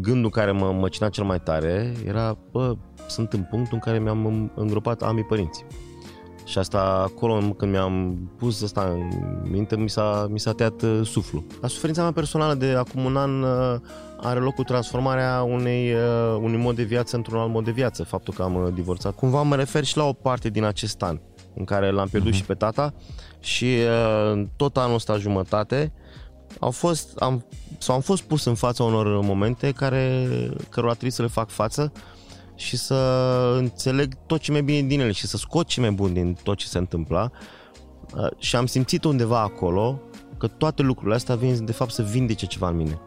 gândul care mă măcina cel mai tare era, bă, sunt în punctul în care mi-am îngropat ambii părinți. Și asta acolo când mi-am pus asta în minte, mi s-a, mi s-a tăiat uh, suflu. La suferința mea personală de acum un an uh, are loc cu transformarea unei, uh, unui mod de viață într-un alt mod de viață, faptul că am divorțat. Cumva mă refer și la o parte din acest an în care l-am pierdut uh-huh. și pe tata și tot anul ăsta jumătate au fost, am, sau am fost pus în fața unor momente care, cărora trebuie să le fac față și să înțeleg tot ce mai bine din ele și să scot ce mai bun din tot ce se întâmpla uh, și am simțit undeva acolo că toate lucrurile astea vin de fapt să vindece ceva în mine.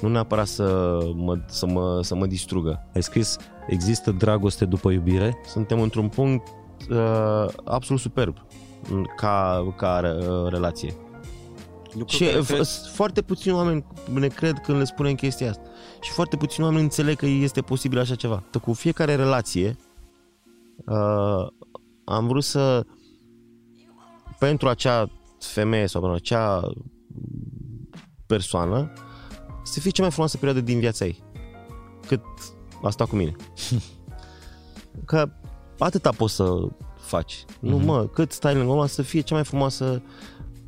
Nu neapărat să mă, să mă, să mă distrugă. Ai scris, există dragoste după iubire? Suntem într-un punct uh, absolut superb ca, ca uh, relație. Lucru și cred... foarte puțini oameni ne cred când le spunem chestia asta. Și foarte puțini oameni înțeleg că este posibil așa ceva. Cu fiecare relație uh, am vrut să pentru acea femeie sau pentru acea persoană să fie cea mai frumoasă perioadă din viața ei. Cât a stat cu mine. că atâta poți să faci. Mm-hmm. Nu mhm. mă, cât stai lângă omul să fie cea mai frumoasă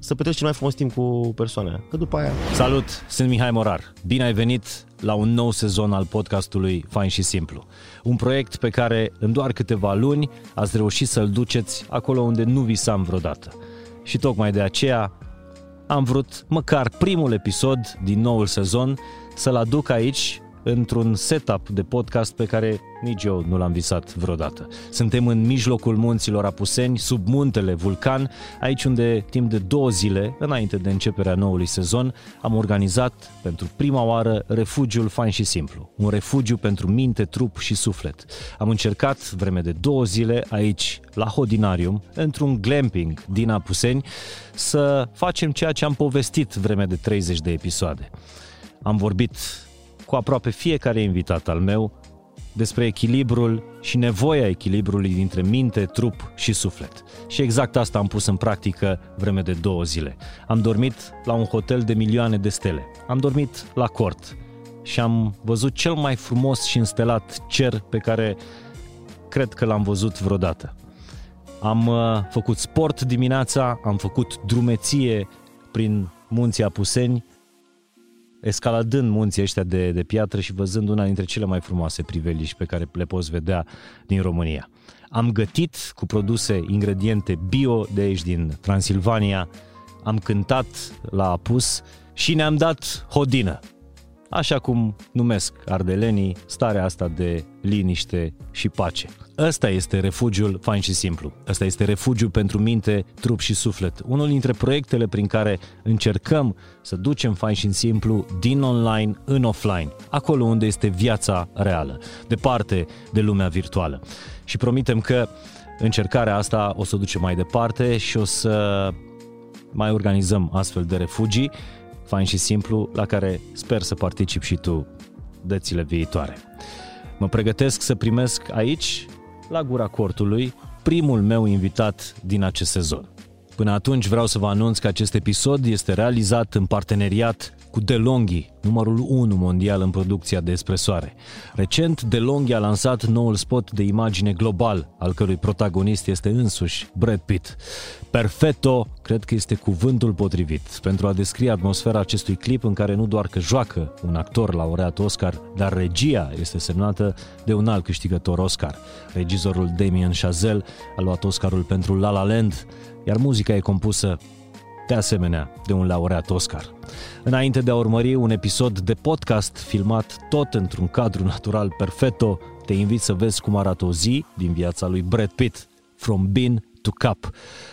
să petreci cel mai frumos timp cu persoana Că după aia... Salut, sunt Mihai Morar. Bine ai venit la un nou sezon al podcastului Fain și Simplu. Un proiect pe care în doar câteva luni ați reușit să-l duceți acolo unde nu visam vreodată. Și tocmai de aceea am vrut măcar primul episod din noul sezon să-l aduc aici într-un setup de podcast pe care nici eu nu l-am visat vreodată. Suntem în mijlocul munților Apuseni, sub muntele Vulcan, aici unde timp de două zile, înainte de începerea noului sezon, am organizat pentru prima oară refugiul fain și simplu. Un refugiu pentru minte, trup și suflet. Am încercat vreme de două zile aici, la Hodinarium, într-un glamping din Apuseni, să facem ceea ce am povestit vreme de 30 de episoade. Am vorbit cu aproape fiecare invitat al meu despre echilibrul și nevoia echilibrului dintre minte, trup și suflet. Și exact asta am pus în practică vreme de două zile. Am dormit la un hotel de milioane de stele. Am dormit la cort și am văzut cel mai frumos și înstelat cer pe care cred că l-am văzut vreodată. Am uh, făcut sport dimineața, am făcut drumeție prin munții Apuseni, escaladând munții ăștia de, de piatră și văzând una dintre cele mai frumoase priveliști pe care le poți vedea din România. Am gătit cu produse, ingrediente bio de aici din Transilvania, am cântat la apus și ne-am dat hodină așa cum numesc ardelenii starea asta de liniște și pace. Ăsta este refugiul fain și simplu. Ăsta este refugiul pentru minte, trup și suflet. Unul dintre proiectele prin care încercăm să ducem fain și simplu din online în offline, acolo unde este viața reală, departe de lumea virtuală. Și promitem că încercarea asta o să o ducem mai departe și o să mai organizăm astfel de refugii fain și simplu, la care sper să particip și tu dățile viitoare. Mă pregătesc să primesc aici, la gura cortului, primul meu invitat din acest sezon. Până atunci vreau să vă anunț că acest episod este realizat în parteneriat cu DeLonghi, numărul 1 mondial în producția de espresoare. Recent, DeLonghi a lansat noul spot de imagine global, al cărui protagonist este însuși Brad Pitt. Perfetto, cred că este cuvântul potrivit pentru a descrie atmosfera acestui clip în care nu doar că joacă un actor laureat Oscar, dar regia este semnată de un alt câștigător Oscar. Regizorul Damien Chazelle a luat Oscarul pentru La La Land, iar muzica e compusă de asemenea de un laureat Oscar. Înainte de a urmări un episod de podcast filmat tot într-un cadru natural perfecto, te invit să vezi cum arată o zi din viața lui Brad Pitt, From Bean to Cup,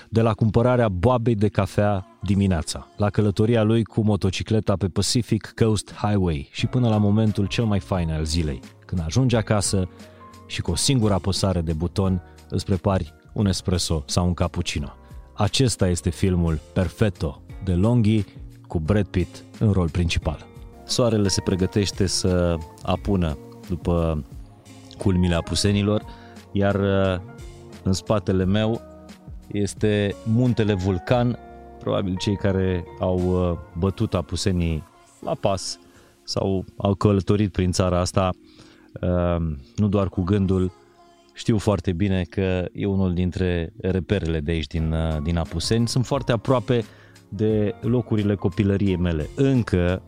de la cumpărarea boabei de cafea dimineața, la călătoria lui cu motocicleta pe Pacific Coast Highway și până la momentul cel mai fain al zilei, când ajungi acasă și cu o singură apăsare de buton îți prepari un espresso sau un cappuccino. Acesta este filmul Perfetto de Longhi cu Brad Pitt în rol principal. Soarele se pregătește să apună după culmile apusenilor, iar uh, în spatele meu este muntele Vulcan. Probabil cei care au uh, bătut apusenii la pas sau au călătorit prin țara asta, uh, nu doar cu gândul, știu foarte bine că e unul dintre reperele de aici din, uh, din Apuseni. Sunt foarte aproape de locurile copilăriei mele. Încă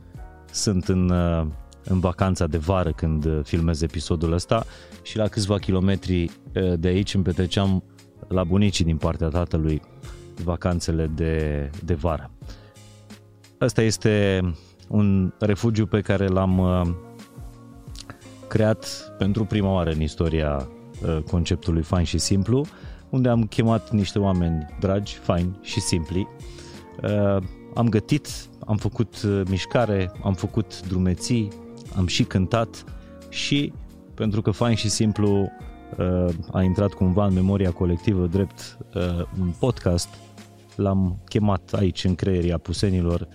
sunt în, uh, în vacanța de vară când filmez episodul ăsta și la câțiva kilometri de aici îmi petreceam la bunicii din partea tatălui vacanțele de, de vară. Asta este un refugiu pe care l-am uh, creat pentru prima oară în istoria uh, conceptului fain și simplu, unde am chemat niște oameni dragi, faini și simpli. Uh, am gătit, am făcut mișcare, am făcut drumeții, am și cântat și pentru că fain și simplu a intrat cumva în memoria colectivă drept un podcast, l-am chemat aici în creierii apusenilor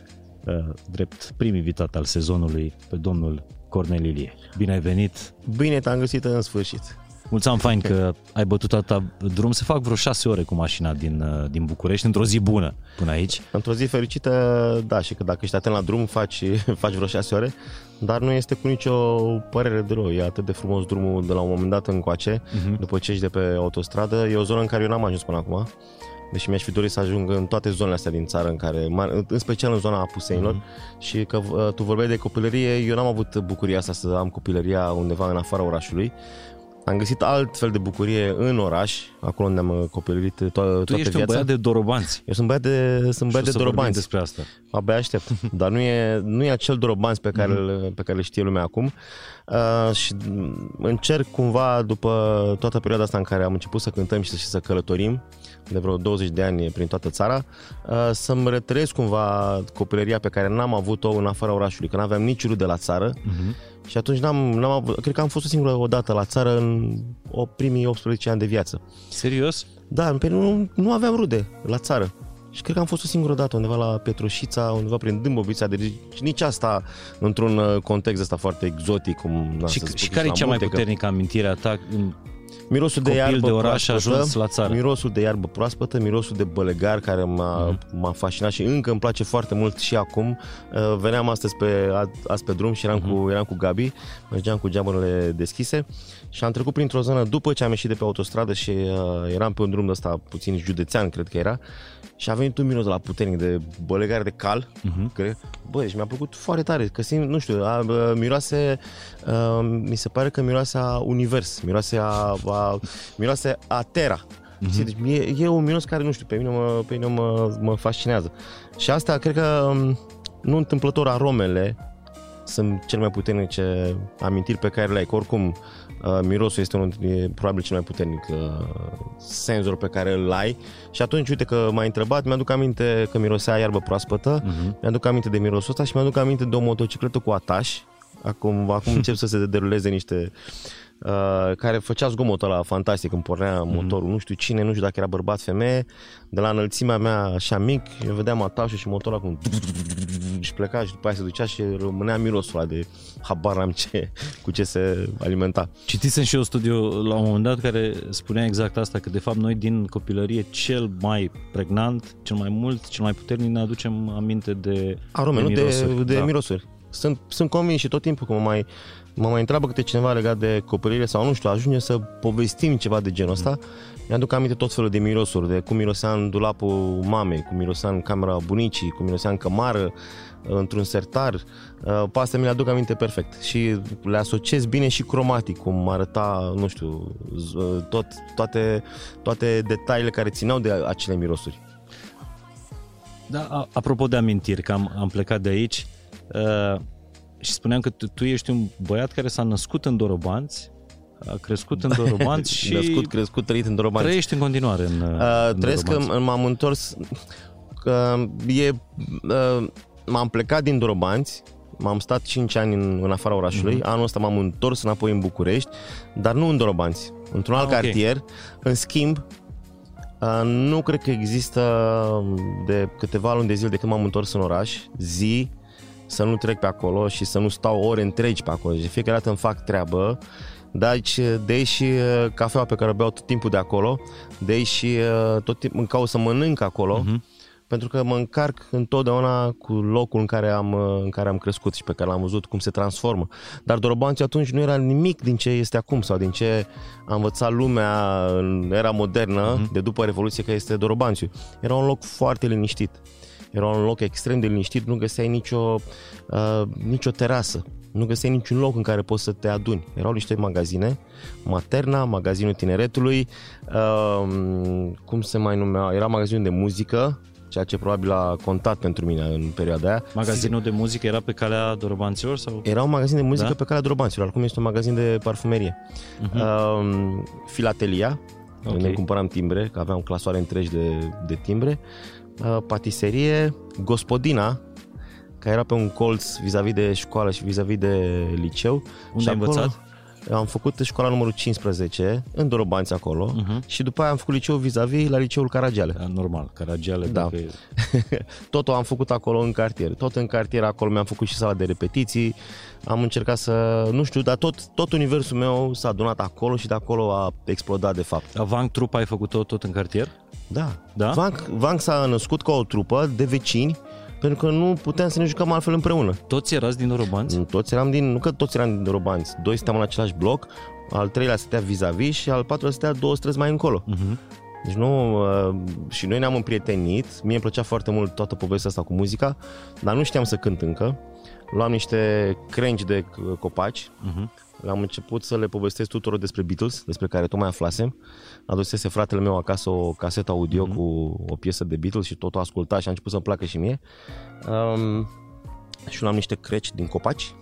Uh, drept prim invitat al sezonului pe domnul Cornel Ilie. Bine ai venit! Bine te-am găsit în sfârșit! Mulțumim fain că ai bătut atâta drum. Se fac vreo șase ore cu mașina din, uh, din București, într-o zi bună până aici. Într-o zi fericită, da, și că dacă ești atent la drum, faci, faci vreo șase ore, dar nu este cu nicio părere de rău. E atât de frumos drumul de la un moment dat încoace, uh-huh. după ce ești de pe autostradă. E o zonă în care eu n-am ajuns până acum deși mi-aș fi dorit să ajung în toate zonele astea din țară, în care, în special în zona Apuseinilor, mm-hmm. și că uh, tu vorbeai de copilărie, eu n-am avut bucuria asta să am copilăria undeva în afara orașului, am găsit alt fel de bucurie în oraș, acolo unde am uh, copilărit to- toată tu ești viața. un băiat de dorobanți. Eu sunt băiat de, sunt băiat de dorobanți. despre asta. Abia aștept. Dar nu e, nu e acel dorobanți pe care, mm-hmm. pe care le știe lumea acum. Uh, și încerc cumva, după toată perioada asta în care am început să cântăm și să, și să călătorim, de vreo 20 de ani prin toată țara, uh, să-mi retrăiesc cumva copilăria pe care n-am avut-o în afara orașului, că n-aveam nici de la țară. Uh-huh. Și atunci n-am, n-am avut, cred că am fost o singură o dată la țară în o primii 18 ani de viață. Serios? Da, pentru nu, nu aveam rude la țară. Și cred că am fost o singură dată undeva la Petroșița, undeva prin Dâmbovița, deci nici asta într-un uh, context ăsta foarte exotic. Cum, na, și, și care e cea mai puternică amintire a ta Mirosul de iarbă de oraș proaspătă, ajuns la țară. Mirosul de iarbă proaspătă, mirosul de bălegar care m-a, uh-huh. m-a fascinat și încă îmi place foarte mult și acum. Uh, veneam astăzi pe, azi pe drum și eram, uh-huh. cu, eram cu Gabi, mergeam cu geamurile deschise și am trecut printr-o zonă după ce am ieșit de pe autostradă și uh, eram pe un drum de ăsta puțin județean, cred că era, și a venit un miros la puternic de bălegare de cal, uh-huh. cred. Bă, și mi-a plăcut foarte tare, că simt, nu știu, a, a, miroase, a, mi se pare că miroase a univers, miroase a, a, miroase a terra. Uh-huh. Deci e, e un miros care, nu știu, pe mine, mă, pe mine mă, mă fascinează. Și asta, cred că, nu întâmplător, aromele sunt cel mai puternice amintiri pe care le ai. Că oricum, Uh, mirosul este unul, e probabil cel mai puternic uh, senzor pe care îl ai. Și atunci, uite că m-ai întrebat, mi-aduc aminte că mirosea iarbă proaspătă, uh-huh. mi-aduc aminte de mirosul ăsta și mi-aduc aminte de o motocicletă cu ataș, acum, acum încep să se deruleze niște Uh, care făcea zgomotul ăla fantastic când pornea mm-hmm. motorul, nu știu cine, nu știu dacă era bărbat, femeie, de la înălțimea mea așa mic, eu vedeam atașul și motorul acum și pleca și după aia se ducea și rămânea mirosul ăla de habar am ce, cu ce se alimenta. Citisem și eu studiu la un moment dat care spunea exact asta, că de fapt noi din copilărie cel mai pregnant, cel mai mult, cel mai puternic ne aducem aminte de Arome, de, mirosuri. de, de da. mirosuri. Sunt, sunt convins și tot timpul că mă mai mă mai întreabă câte cineva legat de copilărie sau nu știu, ajunge să povestim ceva de genul ăsta. Mi-aduc aminte tot felul de mirosuri, de cum mirosea în dulapul mamei, cum mirosea în camera bunicii, cum mirosea în cămară, într-un sertar. Uh, pe asta mi le aduc aminte perfect și le asociez bine și cromatic, cum arăta, nu știu, uh, tot, toate, toate detaliile care țineau de acele mirosuri. Da, apropo de amintiri, că am, am plecat de aici, uh și spuneam că tu, tu ești un băiat care s-a născut în Dorobanți, a crescut în Dorobanți și... născut, crescut, trăit în Dorobanți. Trăiești în continuare în, uh, în Trăiesc că m-am întors... Că e, uh, m-am plecat din Dorobanți, m-am stat 5 ani în, în afara orașului, uh-huh. anul ăsta m-am întors înapoi în București, dar nu în Dorobanți, într-un alt ah, okay. cartier. În schimb, uh, nu cred că există de câteva luni de zile de când m-am întors în oraș, zi să nu trec pe acolo și să nu stau ore întregi pe acolo. Deci fiecare dată îmi fac treabă, dar aici, de aici și uh, cafeaua pe care o beau tot timpul de acolo, de aici și uh, tot timpul îmi caut să mănânc acolo, uh-huh. pentru că mă încarc întotdeauna cu locul în care am, uh, în care am crescut și pe care l-am văzut cum se transformă. Dar Dorobanțiu atunci nu era nimic din ce este acum sau din ce a învățat lumea în era modernă, uh-huh. de după Revoluție, că este Dorobanțiu. Era un loc foarte liniștit. Era un loc extrem de liniștit, nu găseai nicio, uh, nicio terasă nu găseai niciun loc în care poți să te aduni. Erau niște magazine, Materna, magazinul tineretului, uh, cum se mai numea, era magazinul de muzică, ceea ce probabil a contat pentru mine în perioada aia. Magazinul de muzică era pe calea Dorobanților? Sau? Era un magazin de muzică da? pe calea Dorobanților, acum este un magazin de parfumerie. Uh-huh. Uh, filatelia, okay. unde cumpăram timbre, că aveam clasoare întregi de, de timbre, uh, patiserie, gospodina, care era pe un colț vis-a-vis de școală și vis-a-vis de liceu. Unde și ai învățat? Am făcut școala numărul 15 în Dorobanți acolo uh-huh. și după aia am făcut liceu vis-a-vis la liceul Caragiale. Da, normal, Caragiale. Da. Dacă... Totul am făcut acolo în cartier. Tot în cartier acolo mi-am făcut și sala de repetiții. Am încercat să, nu știu, dar tot, tot universul meu s-a adunat acolo și de acolo a explodat de fapt. Vank Trupa ai făcut tot, tot în cartier? Da. da? Vank, Vank s-a născut ca o trupă de vecini pentru că nu puteam să ne jucăm altfel împreună. Toți erați din Dorobanți? Toți eram din, nu că toți eram din Dorobanți, doi stăteam în același bloc, al treilea stătea vis-a-vis și al patrulea stătea două străzi mai încolo. Uh-huh. Deci nu, uh, și noi ne-am împrietenit, mie îmi plăcea foarte mult toată povestea asta cu muzica, dar nu știam să cânt încă. Luam niște crengi de copaci, uh-huh. am început să le povestesc tuturor despre Beatles, despre care tocmai aflasem adusese fratele meu acasă o casetă audio mm-hmm. cu o piesă de Beatles și tot o asculta și a început să-mi placă și mie. Um, și luam niște creci din copaci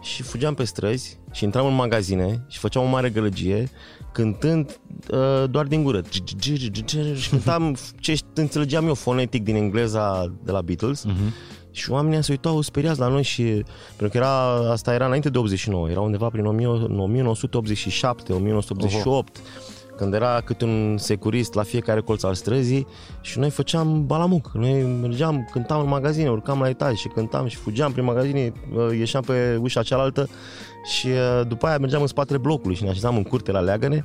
și fugeam pe străzi și intram în magazine și făceam o mare gălăgie cântând uh, doar din gură. Și cântam ce înțelegeam eu fonetic din engleza de la Beatles. Mm-hmm. Și oamenii se uitau speriați la noi și pentru că era, asta era înainte de 89, era undeva prin 1987, 1988. Oho când era câte un securist la fiecare colț al străzii și noi făceam balamuc. Noi mergeam, cântam în magazine, urcam la etaj și cântam și fugeam prin magazine, uh, ieșeam pe ușa cealaltă și uh, după aia mergeam în spatele blocului și ne așezam în curte la leagăne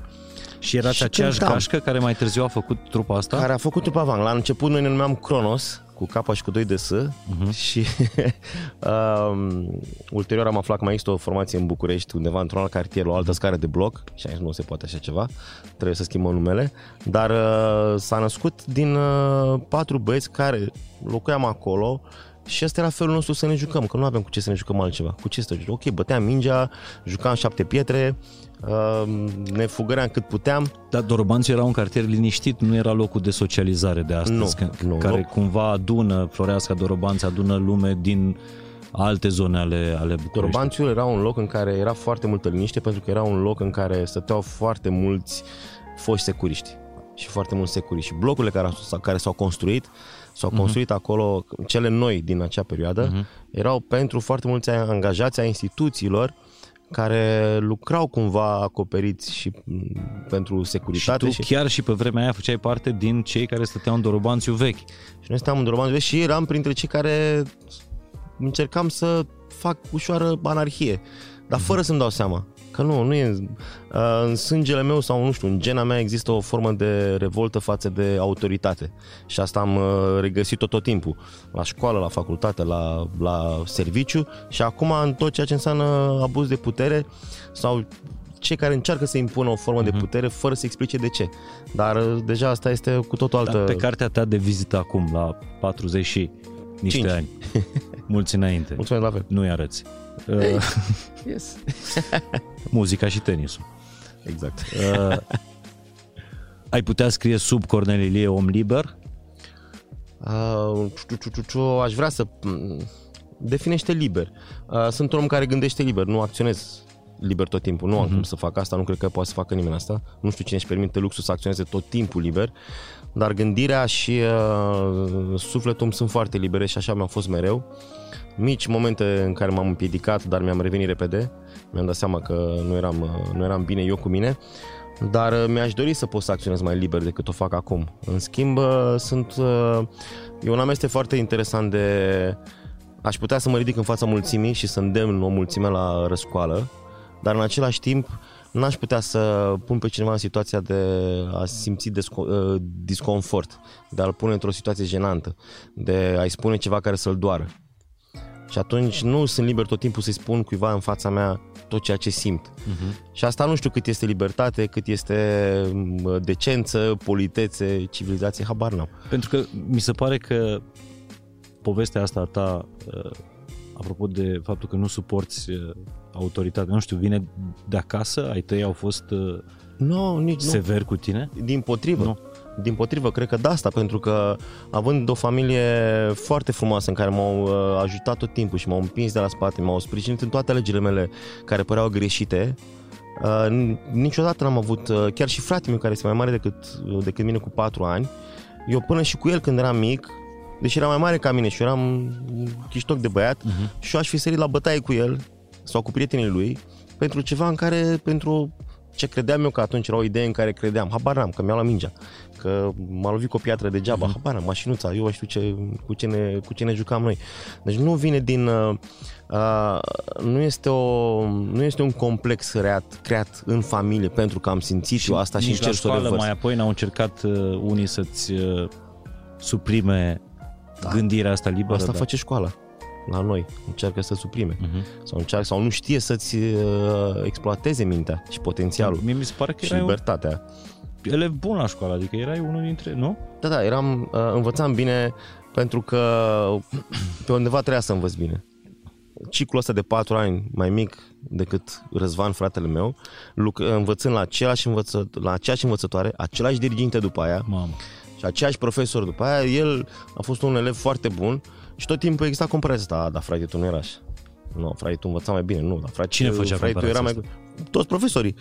și erați și aceeași cântam. gașcă care mai târziu a făcut trupa asta? Care a făcut trupa Van. La început noi ne numeam Cronos, cu capa și cu 2 de S uh-huh. și um, ulterior am aflat că mai există o formație în București, undeva într-un alt cartier, o altă scară de bloc și aici nu se poate așa ceva, trebuie să schimbăm numele, dar uh, s-a născut din uh, patru băieți care locuiam acolo și asta era felul nostru să ne jucăm, că nu avem cu ce să ne jucăm altceva. Cu ce să jucăm? Ok, băteam mingea, jucam șapte pietre, ne fugăream cât puteam. Dar Dorobanțiu era un cartier liniștit, nu era locul de socializare de astăzi, nu, nu, care loc... cumva adună, Floreasca Dorobanți adună lume din alte zone ale, ale București. Dorobanțiul era un loc în care era foarte multă liniște pentru că era un loc în care stăteau foarte mulți foști securiști și foarte mulți securiști. Și blocurile care, care s-au construit s-au uh-huh. construit acolo, cele noi din acea perioadă, uh-huh. erau pentru foarte mulți angajați a instituțiilor care lucrau cumva acoperiți și pentru securitate. Și tu și... chiar și pe vremea aia făceai parte din cei care stăteau în Dorobanțiu vechi. Și noi stăteam în Dorobanțiu vechi și eram printre cei care încercam să fac ușoară anarhie, dar fără să-mi dau seama. Că nu, nu e în sângele meu sau nu știu, în gena mea există o formă de revoltă față de autoritate. Și asta am regăsit tot, tot timpul. La școală, la facultate, la, la serviciu și acum în tot ceea ce înseamnă abuz de putere sau cei care încearcă să impună o formă uh-huh. de mhm. putere fără să explice de ce. Dar deja asta este cu totul altă... Dar pe cartea ta de vizită acum, la 40 și niște 5. ani, mulți înainte. Mulțumesc la fel. Nu-i arăți. Hey. Uh, yes. muzica și tenisul. Exact. Uh, ai putea scrie sub Cornel Ilie om liber? Uh, aș vrea să mm, definește liber. Uh, sunt un om care gândește liber, nu acționez liber tot timpul. Nu uh-huh. am mhm. cum să fac asta, nu cred că poate să facă nimeni asta. Nu știu cine își permite luxul să acționeze tot timpul liber, dar gândirea și uh, sufletul îmi sunt foarte libere și așa mi-a fost mereu. Mici momente în care m-am împiedicat, dar mi-am revenit repede. Mi-am dat seama că nu eram, uh, nu eram bine eu cu mine. Dar uh, mi-aș dori să pot să acționez mai liber decât o fac acum. În schimb, uh, sunt... E un amestec foarte interesant de... Aș putea să mă ridic în fața mulțimii și să îndemn o mulțime la răscoală, dar în același timp n-aș putea să pun pe cineva în situația de a simți desco- uh, disconfort, de a-l pune într-o situație jenantă, de a-i spune ceva care să-l doară. Și atunci nu sunt liber tot timpul să-i spun cuiva în fața mea tot ceea ce simt. Uh-huh. Și asta nu știu cât este libertate, cât este mm, decență, politețe, civilizație, habar n-am. Pentru că mi se pare că povestea asta a ta, uh, apropo de faptul că nu suporți uh, autoritatea, nu știu, vine de acasă? Ai tăi au fost uh, no, nici sever nu. cu tine? Din potrivă. Nu. Din potrivă, cred că de asta, pentru că având o familie foarte frumoasă în care m-au uh, ajutat tot timpul și m-au împins de la spate, m-au sprijinit în toate legile mele care păreau greșite, uh, niciodată n-am avut, uh, chiar și fratele meu care este mai mare decât, decât mine cu 4 ani, eu până și cu el când eram mic, deși era mai mare ca mine și eu eram chiștoc de băiat uh-huh. și eu aș fi sărit la bătaie cu el sau cu prietenii lui pentru ceva în care, pentru ce credeam eu că atunci era o idee în care credeam. Habar n-am, că mi-a luat mingea, că m-a lovit cu o piatră degeaba, uh-huh. habar n-am, mașinuța, eu știu ce, cu, ce ne, cu ce ne jucam noi. Deci nu vine din... Uh, uh, nu, este o, nu este un complex creat, creat în familie pentru că am simțit și eu asta și încerc să o mai apoi n-au încercat uh, unii să-ți uh, suprime da. gândirea asta liberă. Asta da. face școala la noi, încearcă să suprime uh-huh. sau încearcă sau nu știe să-ți uh, exploateze mintea și potențialul Mie mi se pare că și libertatea. Un elev bun la școală, adică erai unul dintre, nu? Da, da, eram, uh, învățam bine pentru că pe undeva trebuia să învăț bine. Ciclul ăsta de patru ani mai mic decât Răzvan, fratele meu, luc- învățând la aceeași, învăță, la aceeași învățătoare, același diriginte după aia Mamă. Și aceeași profesor după aia, el a fost un elev foarte bun și tot timpul exista comparația asta, da, frate, tu nu era așa. Nu, frate, tu învăța mai bine, nu, dar frate, Cine făcea frate, tu era mai... Toți profesorii.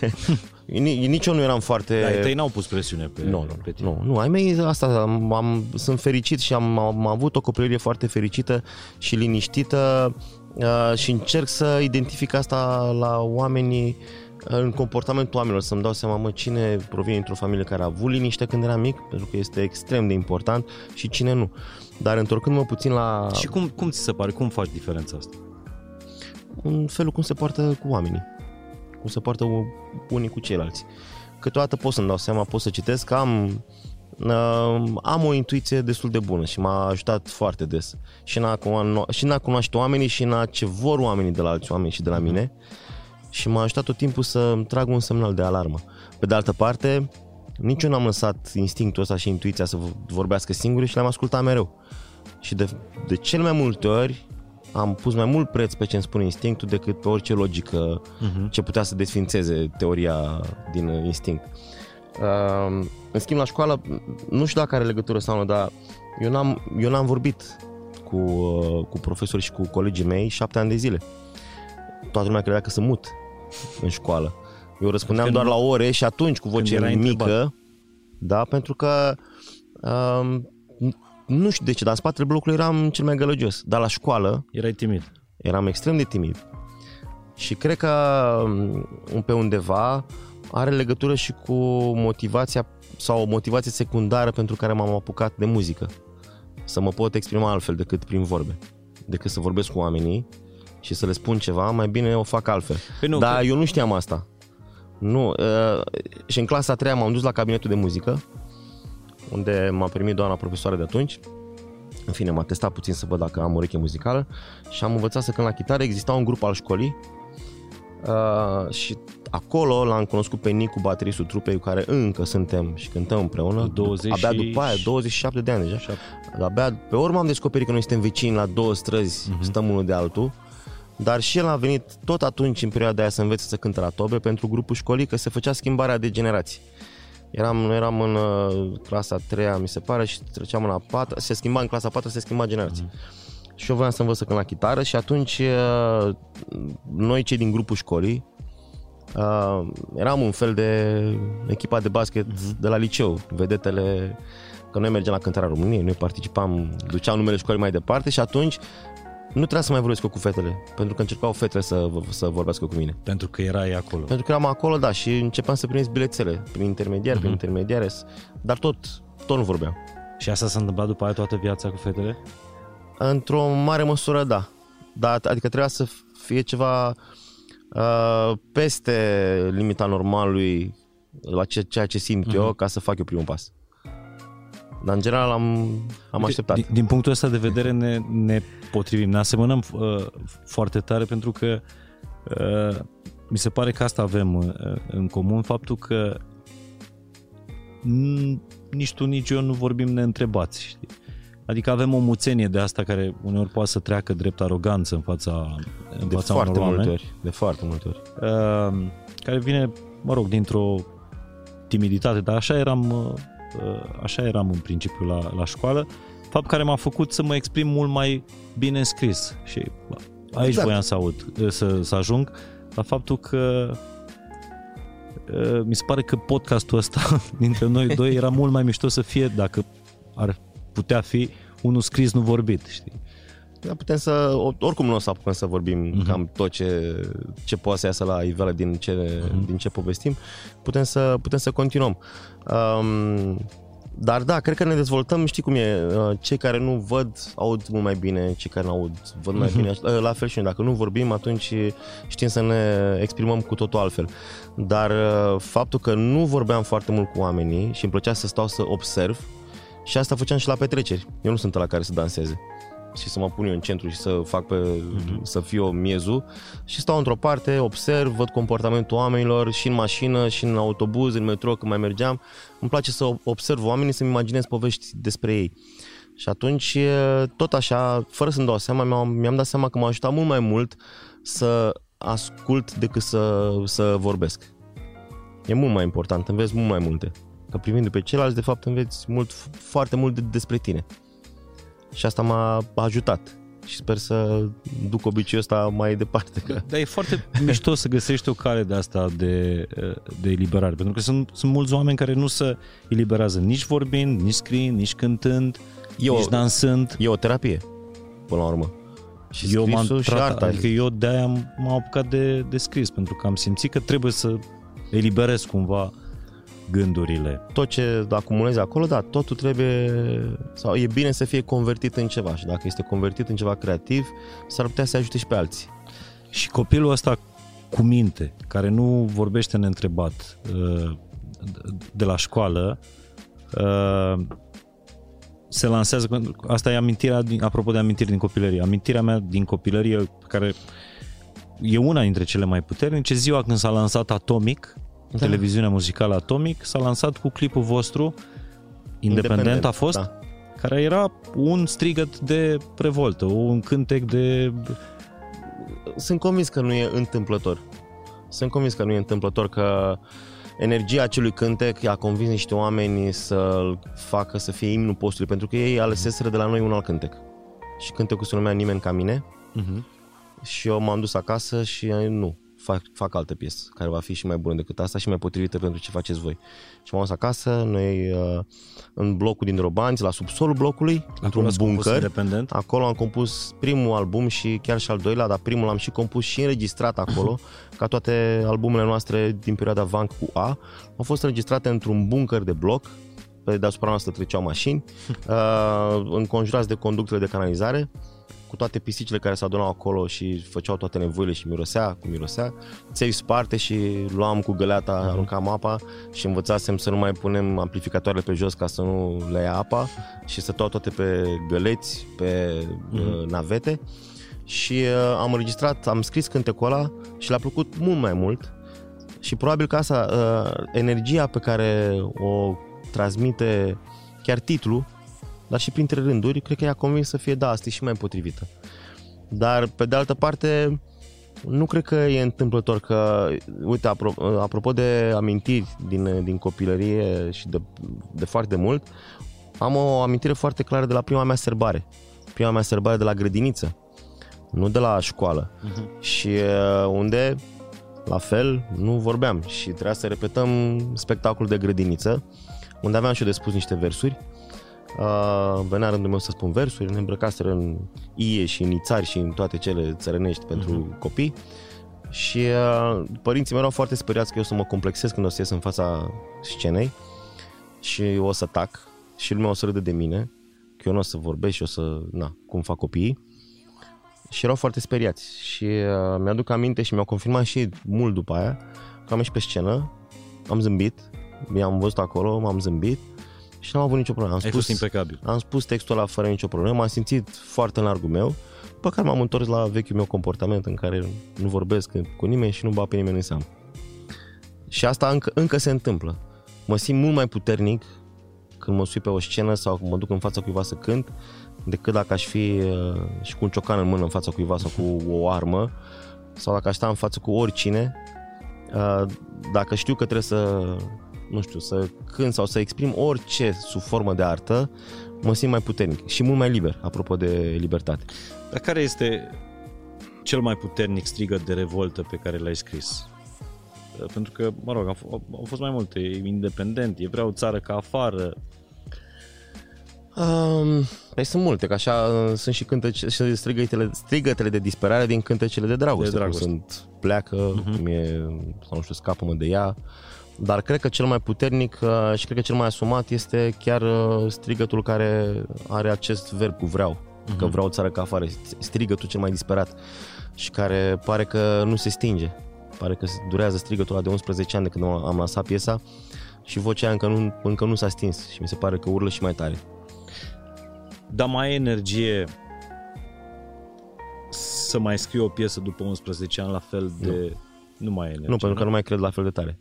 Nici eu nu eram foarte... Dar tăi n-au pus presiune pe, nu, nu, pe tine. Nu, nu, ai mei asta, am, am, sunt fericit și am, am avut o copilărie foarte fericită și liniștită uh, și încerc să identific asta la oamenii în comportamentul oamenilor, să-mi dau seama, mă, cine provine dintr-o familie care a avut liniște când era mic, pentru că este extrem de important, și cine nu. Dar întorcându-mă puțin la... Și cum, cum ți se pare? Cum faci diferența asta? În felul cum se poartă cu oamenii. Cum se poartă unii cu ceilalți. Câteodată pot să-mi dau seama, pot să citesc, am, uh, am o intuiție destul de bună și m-a ajutat foarte des. Și în a, și în a cunoaște oamenii și în a ce vor oamenii de la alți oameni și de la mhm. mine. Și m-a ajutat tot timpul să trag un semnal de alarmă. Pe de altă parte, nici eu n-am lăsat instinctul ăsta și intuiția să vorbească singuri și le-am ascultat mereu. Și de, de cel mai multe ori am pus mai mult preț pe ce îmi spune instinctul decât pe orice logică uh-huh. ce putea să desfințeze teoria din instinct. Uh, în schimb, la școală, nu știu dacă are legătură sau nu, dar eu n-am, eu n-am vorbit cu, uh, cu profesori și cu colegii mei șapte ani de zile. Toată lumea credea că sunt mut în școală. Eu răspundeam când, doar la ore și atunci cu voce mică, întrebat. da, pentru că um, nu știu de ce, dar în spatele blocului eram cel mai gălăgios. Dar la școală... Erai timid. Eram extrem de timid. Și cred că um, pe undeva are legătură și cu motivația sau o motivație secundară pentru care m-am apucat de muzică. Să mă pot exprima altfel decât prin vorbe. Decât să vorbesc cu oamenii și să le spun ceva, mai bine o fac altfel. Păi nu, Dar că... eu nu știam asta. Nu. Uh, și în clasa a treia m-am dus la cabinetul de muzică unde m-a primit doamna profesoară de atunci. În fine, m-a testat puțin să văd dacă am ureche muzicală și am învățat să cânt la chitară. Exista un grup al școlii uh, și acolo l-am cunoscut pe Nicu, bateristul trupei cu care încă suntem și cântăm împreună. 20 abia după aia, 27 de ani deja. 7. Abia pe urmă am descoperit că noi suntem vecini la două străzi, uh-huh. stăm unul de altul. Dar și el a venit tot atunci în perioada aia să învețe să cânte la tobe pentru grupul școlii, că se făcea schimbarea de generații. Eram, noi eram în uh, clasa 3 mi se pare, și treceam în a 4 se schimba în clasa 4 se schimba generații. Mm-hmm. Și eu voiam să învăț să cânt la chitară și atunci uh, noi cei din grupul școlii uh, eram un fel de echipa de basket mm-hmm. de la liceu, vedetele că noi mergeam la cântarea României, noi participam, duceam numele școlii mai departe și atunci nu trebuia să mai vorbesc cu fetele, pentru că încercau fetele să, să vorbească cu mine. Pentru că erai acolo. Pentru că eram acolo, da, și începeam să primesc bilețele prin intermediari, uh-huh. prin mhm. intermediare, dar tot, tot nu vorbeam. Și asta s-a întâmplat după aia toată viața cu fetele? Într-o mare măsură, da. da adică trebuia să fie ceva uh, peste limita normalului la ce, ceea ce simt uh-huh. eu ca să fac eu primul pas. Dar în general am, am așteptat. Din, din punctul ăsta de vedere ne, ne potrivim, ne asemănăm uh, foarte tare pentru că uh, mi se pare că asta avem uh, în comun, faptul că nici tu, nici eu nu vorbim neîntrebați, știi? Adică avem o muțenie de asta care uneori poate să treacă drept aroganță în fața, în de fața foarte unor multe oameni, ori. De foarte multe ori. uh, care vine, mă rog, dintr-o timiditate, dar așa eram, uh, așa eram în principiu la, la școală, fapt care m-a făcut să mă exprim mult mai bine în scris și aici Exact. voiam să aud, să, să ajung la faptul că uh, mi se pare că podcastul ăsta dintre noi doi era mult mai mișto să fie dacă ar putea fi unul scris, nu vorbit, știi? Dar putem să, oricum nu o să apucăm să vorbim Mhm. uh-huh. cam tot ce, ce poate să iasă la iveală din ce, Mhm. uh-huh. din ce povestim. Putem să, putem să continuăm. Um, dar da, cred că ne dezvoltăm, știi cum e, uh, cei care nu văd aud mult mai bine, cei care nu aud văd mai Mhm. bine. Uh, La fel și noi, dacă nu vorbim, atunci știm să ne exprimăm cu totul altfel. Dar uh, faptul că nu vorbeam foarte mult cu oamenii și îmi plăcea să stau să observ și asta făceam și la petreceri. Eu nu sunt la care să danseze și să mă pun eu în centru și să fac pe, Mhm. să fiu eu miezul și stau într-o parte, observ, văd comportamentul oamenilor și în mașină, și în autobuz, în metro, când mai mergeam. Îmi place să observ oamenii, să-mi imaginez povești despre ei. Și atunci, e, tot așa, fără să-mi dau seama, mi-am, mi-am dat seama că m-a ajutat mult mai mult să ascult decât să, să vorbesc. E mult mai important, înveți mult mai multe. Că privind pe ceilalți, de fapt, înveți mult, foarte mult de- despre tine. Și asta m-a ajutat. Și sper să duc obiceiul ăsta mai departe. Că... Dar e foarte mișto să găsești o cale de asta de, de eliberare, pentru că sunt, sunt mulți oameni care nu se eliberează nici vorbind, nici scriind, nici cântând, Eu- nici dansând. E o terapie, până la urmă. Și eu m-am scrisul și tratat, arta. adică eu de-aia m- m-am apucat de, de scris, pentru că am simțit că trebuie să eliberez cumva gândurile. Tot ce acumulezi acolo, da, totul trebuie, sau e bine să fie convertit în ceva. Și dacă este convertit în ceva creativ, s-ar putea să ajute și pe alții. Și copilul ăsta cu minte, care nu vorbește neîntrebat uh, de la școală, uh, se lansează, asta e amintirea, din, apropo de amintiri din copilărie, amintirea mea din copilărie, care e una dintre cele mai puternice, ziua când s-a lansat Atomic, da. televiziunea muzicală Atomic, s-a lansat cu clipul vostru, Independent, Independent a fost, Da. care era un strigăt de revoltă, un cântec de Sunt convins că nu e întâmplător. Sunt convins că nu e întâmplător că energia acelui cântec i-a convins niște oameni să-l facă să fie imnul postului, pentru că ei aleseseră de la noi un alt cântec. Și cântecul se numea Nimeni ca mine uh-huh. și eu m-am dus acasă și eh, nu, fac, fac altă piesă care va fi și mai bună decât asta și mai potrivită pentru ce faceți voi. Și m-am dus acasă, noi eh, în blocul din Robanți, la subsolul blocului, într-un ați compus bunker. Independent. Acolo am compus primul album și chiar și al doilea, dar primul l-am și compus și înregistrat acolo, ca toate albumele noastre din perioada Vanc cu A. Au fost înregistrate într-un bunker de bloc, pe deasupra noastră treceau mașini, uh, înconjurați de conductele de canalizare, cu toate pisicile care se adunau acolo și făceau toate nevoile și mirosea, cu mirosea. Ței sparte și luam cu găleata, aruncam apa și învățasem să nu mai punem amplificatoarele pe jos ca să nu le ia apa și stăteau toate pe găleți, pe uh, navete și uh, am înregistrat, am scris cântecul ăla și le-a plăcut mult mai mult și probabil că asta, uh, energia pe care o transmite chiar titlul, dar și printre rânduri, cred că i-a convins să fie, da, asta e și mai potrivită. Dar, pe de altă parte, nu cred că e întâmplător că, uite, apro- apropo de amintiri din, din copilărie și de, de foarte mult, am o amintire foarte clară de la prima mea serbare. Prima mea serbare de la grădiniță, nu de la școală. Uh-huh. Și uh, unde, la fel, nu vorbeam și trebuia să repetăm spectacolul de grădiniță, unde aveam și eu de spus niște versuri. Uh, venea rândul meu să spun versuri, ne îmbrăcaseră în ie și în ițari și în toate cele țărănești pentru uh-huh. copii. Și uh, părinții mei erau foarte speriați că eu să mă complexez când o să ies în fața scenei și o să tac și lumea o să râde de mine, că eu nu o să vorbesc și o să, na, cum fac copiii. și erau foarte speriați. Și uh, mi-aduc aminte și mi-au confirmat și mult după aia că am ieșit pe scenă, am zâmbit, i-am văzut acolo, m-am zâmbit și n-am avut nicio problemă. Am Ai spus, fost impecabil. am spus textul ăla fără nicio problemă, m-am simțit foarte în largul meu, după care m-am întors la vechiul meu comportament în care nu vorbesc cu nimeni și nu bat pe nimeni în seamă. Și asta încă, încă se întâmplă. Mă simt mult mai puternic când mă sui pe o scenă sau când mă duc în fața cuiva să cânt, decât dacă aș fi uh, și cu un ciocan în mână în fața cuiva sau cu o armă, sau dacă aș sta în față cu oricine, uh, dacă știu că trebuie să, nu știu, să cânt sau să exprim orice sub formă de artă, mă simt mai puternic și mult mai liber, apropo de libertate. Dar care este cel mai puternic strigăt de revoltă pe care l-ai scris? Pentru că, mă rog, au, f- au fost mai multe. E independent, e vreau țară ca afară. Um, păi sunt multe, că așa uh, sunt și, cântece, și strigătele, strigătele de disperare din cântecele de dragoste. De dragoste. Cum sunt pleacă, uh-huh. cum e, sau nu știu, scapă-mă de ea. Dar cred că cel mai puternic uh, și cred că cel mai asumat este chiar uh, strigătul care are acest verb cu vreau. Uh-huh. Că vreau o țară ca afară. Strigătul cel mai disperat și care pare că nu se stinge. Pare că durează strigătul ăla de 11 ani de când am am lansat piesa și vocea aia încă nu, încă nu s-a stins și mi se pare că urlă și mai tare. Dar mai ai energie să mai scrii o piesă după 11 ani la fel de... Nu, nu mai ai energie. Nu, pentru că nu mai cred la fel de tare.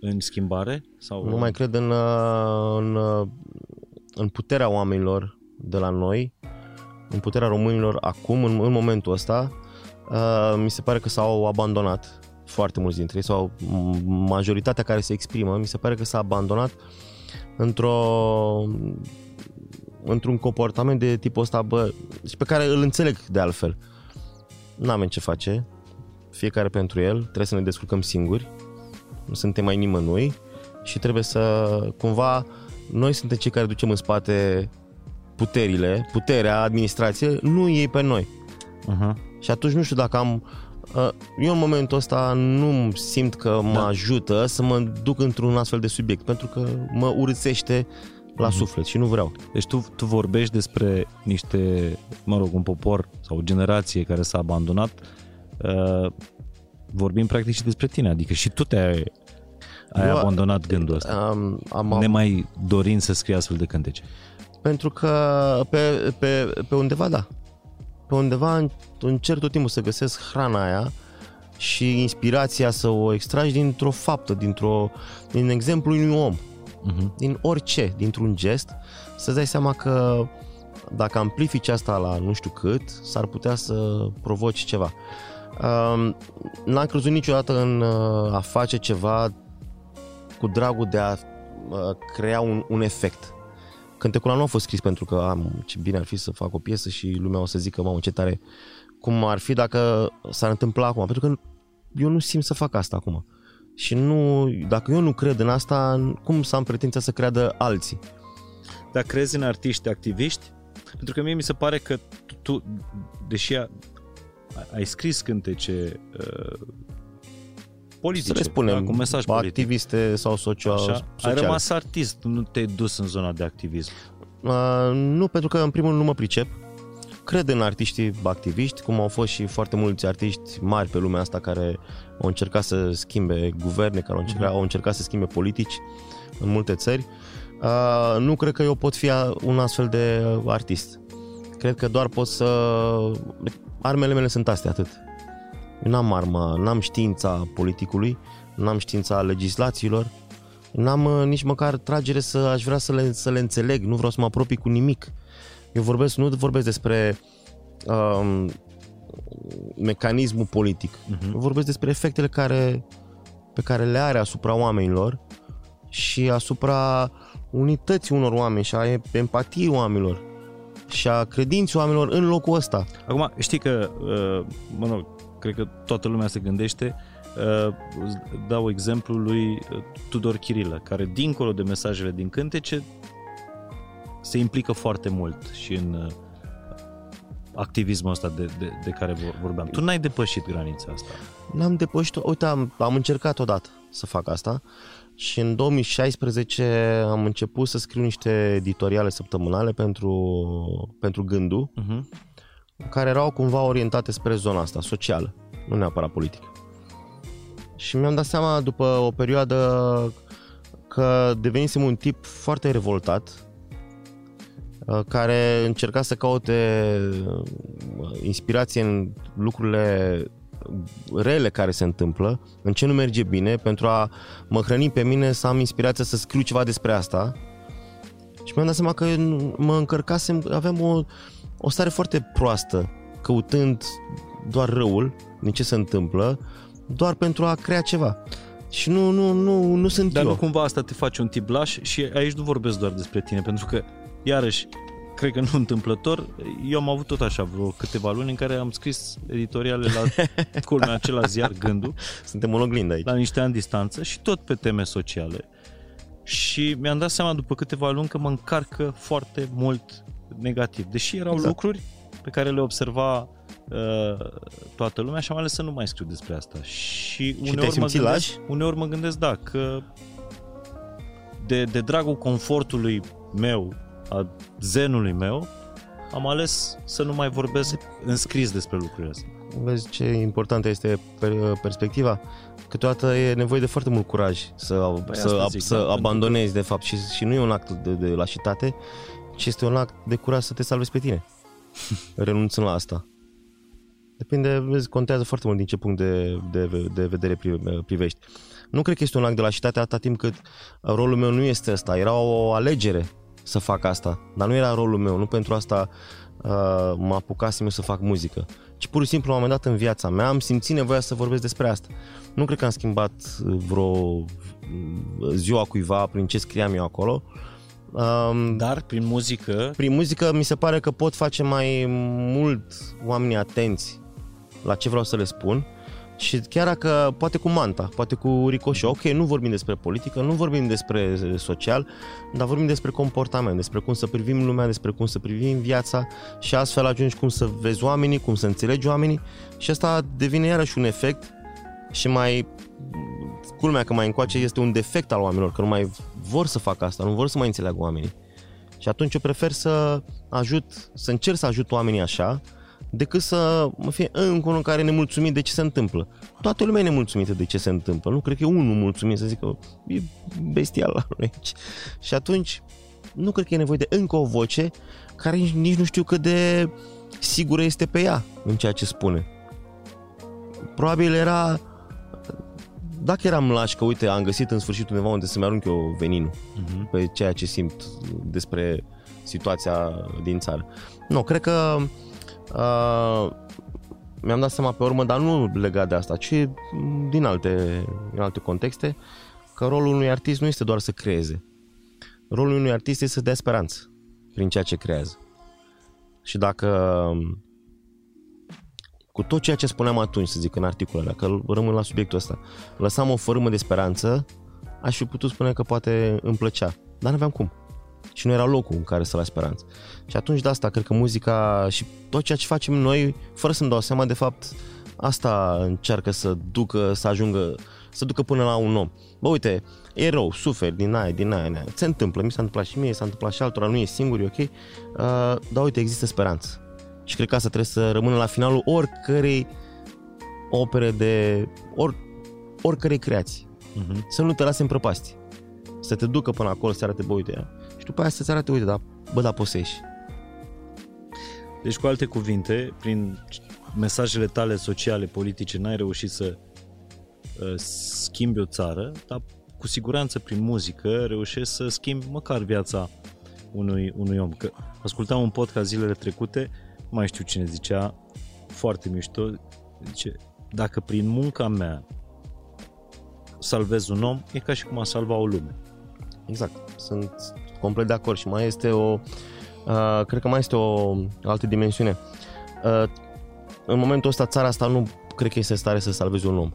În schimbare? Sau... Nu mai cred în, uh, în, uh, în puterea oamenilor de la noi, în puterea românilor acum, în, în momentul ăsta. Uh, Mi se pare că s-au abandonat foarte mulți dintre ei, sau m- majoritatea care se exprimă, mi se pare că s-a abandonat într-o într-un comportament de tipul ăsta, bă, și pe care îl înțeleg de altfel. N-avem ce face, fiecare pentru el, trebuie să ne descurcăm singuri, nu suntem mai nimănui și trebuie să, cumva, noi suntem cei care ducem în spate puterile, puterea, administrație, nu ei pe noi. Uh-huh. Și atunci nu știu dacă am... uh, Eu în momentul ăsta nu simt că mă Da. ajută să mă duc într-un astfel de subiect, pentru că mă urățește la suflet și nu vreau. Deci tu, tu vorbești despre niște, mă rog, un popor sau o generație care s-a abandonat. Uh, vorbim practic și despre tine, adică și tu te-ai ai Eu- abandonat gândul ăsta, Am, am, am, nemai dorind să scrii astfel de cântece. Pentru că pe, pe, pe undeva da. Pe undeva în- încerc tot timpul să găsesc hrana aia și inspirația să o extragi dintr-o faptă, dintr-o, din exemplul unui om, Uh-huh. din orice, dintr-un gest, să-ți dai seama că dacă amplifici asta la nu știu cât, s-ar putea să provoci ceva. Um, N-am crezut niciodată în uh, a face ceva cu dragul de a uh, crea un, un efect. Cântecul ăla nu a fost scris pentru că am, ce bine ar fi să fac o piesă și lumea o să zică, mamă, ce tare. Cum ar fi dacă s-ar întâmpla acum? Pentru că eu nu simt să fac asta acum. Și nu, dacă eu nu cred în asta, cum să am pretenția să creadă alții? Dar crezi în artiști activiști? Pentru că mie mi se pare că tu, tu deși a, ai scris cântece uh, politice, să le spunem, da, cu mesaj politic, activiste sau socio așa, ai sociale. rămas artist, nu te-ai dus în zona de activism. Uh, nu, pentru că în primul rând nu mă pricep. Cred în artiștii activiști, cum au fost și foarte mulți artiști mari pe lumea asta care au încercat să schimbe guverne, care au încercat, au încercat să schimbe politici în multe țări. Uh, nu cred că eu pot fi a- un astfel de artist. Cred că doar pot să... Armele mele sunt astea, atât. Eu n-am arma, n-am știința politicului, n-am știința legislațiilor, n-am uh, nici măcar tragere să aș vrea să le, să le înțeleg, nu vreau să mă apropii cu nimic. Eu vorbesc, nu vorbesc despre um, mecanismul politic, Uh-huh. eu vorbesc despre efectele care, pe care le are asupra oamenilor și asupra unității unor oameni și a empatiei oamenilor și a credinței oamenilor în locul ăsta. Acum, știi că, uh, mă rog, cred că toată lumea se gândește, uh, îți dau exemplul lui uh, Tudor Chirilă, care dincolo de mesajele din cântece se implică foarte mult și în uh, activismul ăsta de, de, de care vor- vorbeam. Tu n-ai depășit granița asta. N-am depășit, uite, am, am încercat odată să fac asta și în 2016 am început să scriu niște editoriale săptămânale pentru, pentru Gândul, Uh-huh. care erau cumva orientate spre zona asta, socială, nu neapărat politică. Și mi-am dat seama după o perioadă că devenisem un tip foarte revoltat, uh, care încerca să caute uh, inspirație în lucrurile rele care se întâmplă, în ce nu merge bine, pentru a mă hrăni pe mine să am inspirația să scriu ceva despre asta. Și mi-am dat seama că mă încărcasem, aveam o, o stare foarte proastă, căutând doar răul din ce se întâmplă, doar pentru a crea ceva. Și nu, nu, nu, nu sunt Dar eu. nu cumva asta te face un tip laș și aici nu vorbesc doar despre tine, pentru că, iarăși, cred că nu întâmplător, eu am avut tot așa vreo câteva luni în care am scris editoriale la culmea acela ziar Gândul, Suntem în oglindă aici. la niște ani distanță și tot pe teme sociale. Și mi-am dat seama după câteva luni că mă încarcă foarte mult negativ. Deși erau Exact. lucruri pe care le observa uh, toată lumea și am ales să nu mai scriu despre asta. Și, te-ai uneori, mă simțit gândesc, laș? uneori mă gândesc, da, că de, de dragul confortului meu, a zenului meu, am ales să nu mai vorbesc în scris despre lucrurile astea. Vezi ce importantă este per- perspectiva? Câteodată e nevoie de foarte mult curaj să, Păi să, asta zic, să da, pentru abandonezi, de fapt, și, și nu e un act de, de lașitate, ci este un act de curaj să te salvezi pe tine, renunțând la asta. Depinde, vezi, contează foarte mult din ce punct de, de, de vedere pri- privești. Nu cred că este un act de lașitate atâta timp cât rolul meu nu este ăsta. Era o alegere să fac asta, dar nu era rolul meu. Nu pentru asta uh, mă apucasem eu să fac muzică. Ci pur și simplu, la un moment dat în viața mea, am simțit nevoia să vorbesc despre asta. Nu cred că am schimbat vreo ziua cuiva prin ce scriam eu acolo. Um, Dar prin muzică prin muzică mi se pare că pot face mai mult oamenii atenți la ce vreau să le spun și chiar dacă, poate cu Manta, poate cu Ricoșo, ok, nu vorbim despre politică, nu vorbim despre social, dar vorbim despre comportament, despre cum să privim lumea, despre cum să privim viața. Și astfel ajungi cum să vezi oamenii, cum să înțelegi oamenii. Și asta devine iarăși un efect și mai culmea că mai încoace este un defect al oamenilor, că nu mai vor să facă asta, nu vor să mai înțeleagă oamenii. Și atunci eu prefer să ajut, să încerc să ajut oamenii așa, decât să mă fie încă unul care e nemulțumit de ce se întâmplă. Toată lumea e nemulțumită de ce se întâmplă. Nu cred că e unul mulțumit să zică e bestial la noi aici. Și atunci nu cred că e nevoie de încă o voce care nici, nici nu știu cât de sigură este pe ea în ceea ce spune. Probabil era dacă eram laș că uite am găsit în sfârșit undeva unde să-mi arunc eu veninul uh-huh. pe ceea ce simt despre situația din țară. Nu, cred că uh, mi-am dat seama pe urmă, dar nu legat de asta, ci din alte, din alte contexte, că rolul unui artist nu este doar să creeze. Rolul unui artist este să dea speranță prin ceea ce creează. Și dacă cu tot ceea ce spuneam atunci, să zic, în articolele, că rămân la subiectul ăsta, lăsam o fărâmă de speranță, aș fi putut spune că poate îmi plăcea, dar nu aveam cum. Și nu era locul în care să las speranță. Și atunci de asta, cred că muzica și tot ceea ce facem noi, fără să-mi dau seama, de fapt, asta încearcă să ducă, să ajungă, să ducă până la un om. Bă, uite, e rău, suferi din aia, din aia, din aia. Se întâmplă, mi s-a întâmplat și mie, s-a întâmplat și altora, nu e singur, e ok. Uh, dar uite, există speranță. Și cred că asta trebuie să rămână la finalul oricărei opere de, or, oricărei creații. Uh-huh. Să nu te lase în prăpastie. Să te ducă până acolo, să arate, bă, uite, și după aia să-ți arate, uite, da, bă, da, poți să ieși. Deci, cu alte cuvinte, prin mesajele tale sociale, politice, n-ai reușit să uh, schimbi o țară, dar cu siguranță prin muzică reușești să schimbi măcar viața unui, unui om. Că ascultam un podcast zilele trecute, nu mai știu cine zicea, foarte mișto, zice, dacă prin munca mea salvez un om, e ca și cum a salva o lume. Exact, sunt complet de acord și mai este o, uh, cred că mai este o altă dimensiune. Uh, în momentul ăsta țara asta nu cred că este în stare să salveze un om.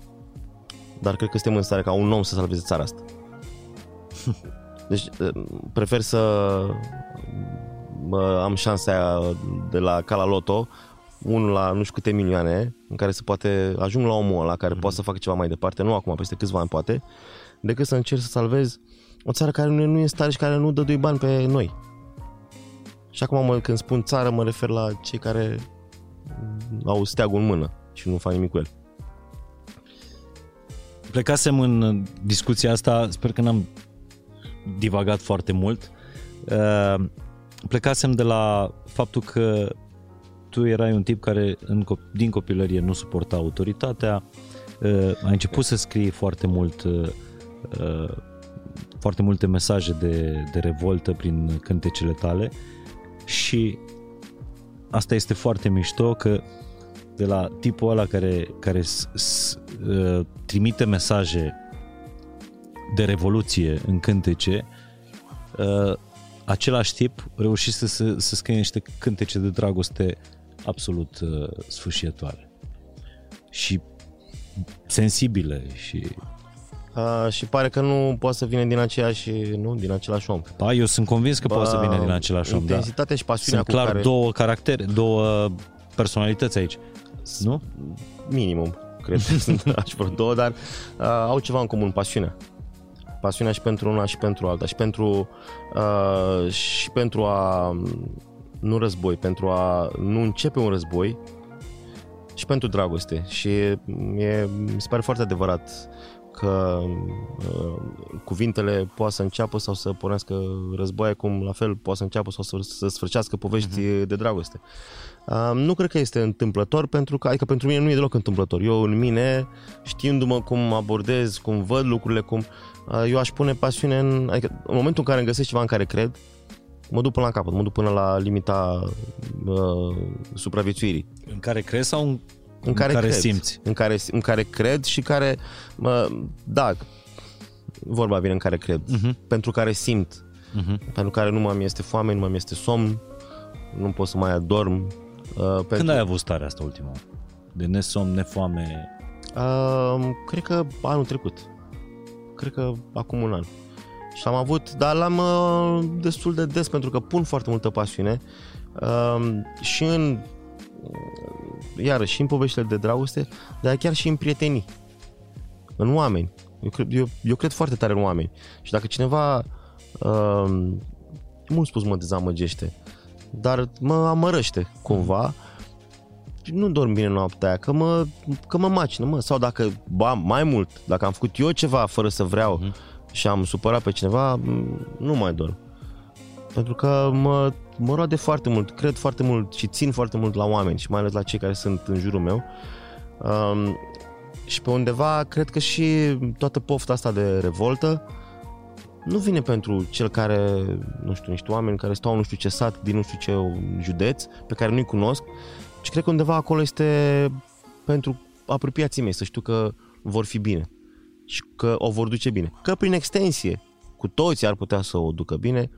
Dar cred că suntem în stare ca un om să salveze țara asta. Deci uh, prefer să uh, am șansa aia de la Cala Loto, unul la nu știu câte milioane, în care se poate ajung la omul ăla care mm-hmm. poate să facă ceva mai departe, nu acum, peste câțiva ani poate, decât să încerc să salvez o țară care nu, nu e în stare și care nu dă doi bani pe noi. Și acum mă, când spun țară mă refer la cei care au steagul în mână și nu fac nimic cu el. Plecasem în discuția asta, sper că n-am divagat foarte mult. Uh, plecasem de la faptul că tu erai un tip care în, din copilărie nu suporta autoritatea, uh, ai început să scrii foarte mult uh, foarte multe mesaje de, de revoltă prin cântecele tale și asta este foarte mișto că de la tipul ăla care, care s, s, uh, trimite mesaje de revoluție în cântece, uh, același tip reușise să, să scrie niște cântece de dragoste absolut uh, sfâșietoare și sensibile și Uh, și pare că nu poate să vină din aceeași, nu, din același om. Ba, eu sunt convins că ba, poate să vină din același om. Da. Intensitatea da. și pasiunea Sunt clar cu care... două caractere, două personalități aici. Nu? Minimum, cred că sunt aș vreo două, dar uh, au ceva în comun, pasiunea. Pasiunea și pentru una și pentru alta și pentru uh, și pentru a nu război, pentru a nu începe un război și pentru dragoste. Și e, mi se pare foarte adevărat că uh, cuvintele poate să înceapă sau să pornească războaie, cum la fel poate să înceapă sau să, să sfârșească povești uh-huh. de dragoste. Uh, nu cred că este întâmplător, pentru că, adică pentru mine nu e deloc întâmplător. Eu în mine, știindu-mă cum abordez, cum văd lucrurile, cum uh, eu aș pune pasiune în, adică în momentul în care îmi găsesc ceva în care cred, mă duc până la capăt, mă duc până la limita uh, supraviețuirii. În care crezi sau în în care, în care cred, simți. În care, în care cred și care, mă, da, vorba vine în care cred, uh-huh. pentru care simt, uh-huh. pentru care nu mai este foame, nu mai este somn, nu pot să mai adorm. Uh, pentru... Când ai avut starea asta ultima De nesomn, nefoame? Uh, cred că anul trecut. Cred că acum un an. Și am avut, dar l-am uh, destul de des pentru că pun foarte multă pasiune uh, și în iarăși și în poveștile de dragoste, dar chiar și în prietenii, în oameni. Eu cred, eu, eu cred foarte tare în oameni. Și dacă cineva, uh, mult spus mă dezamăgește, dar mă amărăște cumva, nu dorm bine noaptea aia, că mă, că mă macină, mă. Sau dacă, ba, mai mult, dacă am făcut eu ceva fără să vreau uh-huh. și am supărat pe cineva, nu mai dorm. Pentru că mă, mă roade foarte mult, cred foarte mult și țin foarte mult la oameni și mai ales la cei care sunt în jurul meu. Um, și pe undeva cred că și toată pofta asta de revoltă nu vine pentru cel care, nu știu, niște oameni care stau nu știu ce sat din nu știu ce județ pe care nu-i cunosc, ci cred că undeva acolo este pentru apropiații mei, să știu că vor fi bine și că o vor duce bine. Că prin extensie, cu toți ar putea să o ducă bine,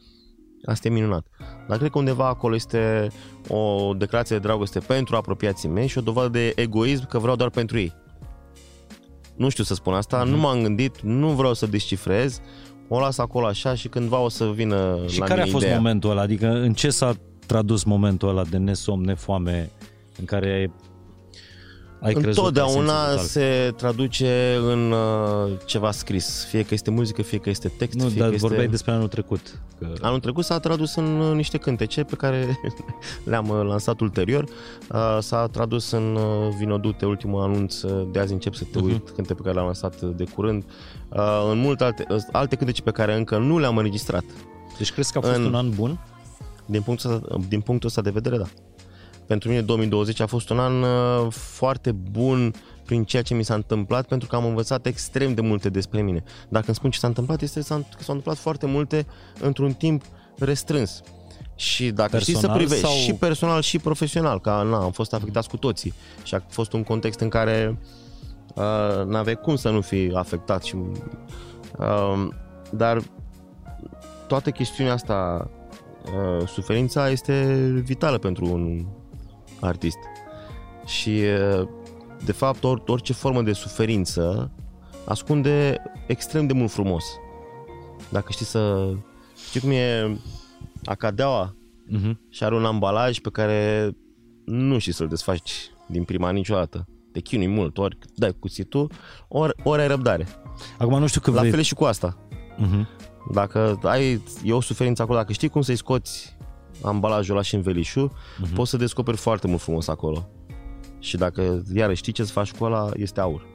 Asta e minunat. Dar cred că undeva acolo este o declarație de dragoste pentru apropiații mei și o dovadă de egoism că vreau doar pentru ei. Nu știu să spun asta, mm-hmm. nu m-am gândit, nu vreau să descifrez, o las acolo așa și cândva o să vină și la care mine a fost ideea. momentul ăla? Adică în ce s-a tradus momentul ăla de nesom, nefoame, în care ai Întotdeauna se traduce în uh, ceva scris. Fie că este muzică, fie că este text. Nu, fie dar că vorbeai este... despre anul trecut. Că... Anul trecut s-a tradus în uh, niște cântece pe care le-am uh, lansat ulterior. Uh, s-a tradus în uh, Vinodute, ultimul anunț, uh, de azi încep să te uit, uh-huh. cânte pe care le-am lansat de curând. Uh, în multe alte, uh, alte cântece pe care încă nu le-am înregistrat. Deci crezi că a fost în... un an bun? Din punctul, ăsta, din punctul ăsta de vedere, da. Pentru mine 2020 a fost un an uh, foarte bun prin ceea ce mi s-a întâmplat, pentru că am învățat extrem de multe despre mine. Dacă îmi spun ce s-a întâmplat, este că s-au întâmplat foarte multe într-un timp restrâns. Și dacă personal știi să privești, sau... și personal și profesional, că na, am fost afectați cu toții și a fost un context în care uh, n-aveai cum să nu fi afectat și uh, dar toată chestiunea asta uh, suferința este vitală pentru un artist. Și uh, de fapt, or, orice formă de suferință ascunde extrem de mult frumos. Dacă știi să... Știi cum e acadeaua uh-huh. și are un ambalaj pe care nu știi să-l desfaci din prima niciodată. Te chinui mult, ori dai cuțitul, ori, ori ai răbdare. Acum nu știu că La vrei... fel și cu asta. Uh-huh. Dacă ai, e o suferință acolo, dacă știi cum să-i scoți ambalajul ăla și învelișul, uh-huh. poți să descoperi foarte mult frumos acolo. Și dacă iară știi ce să faci cu ăla, este aur.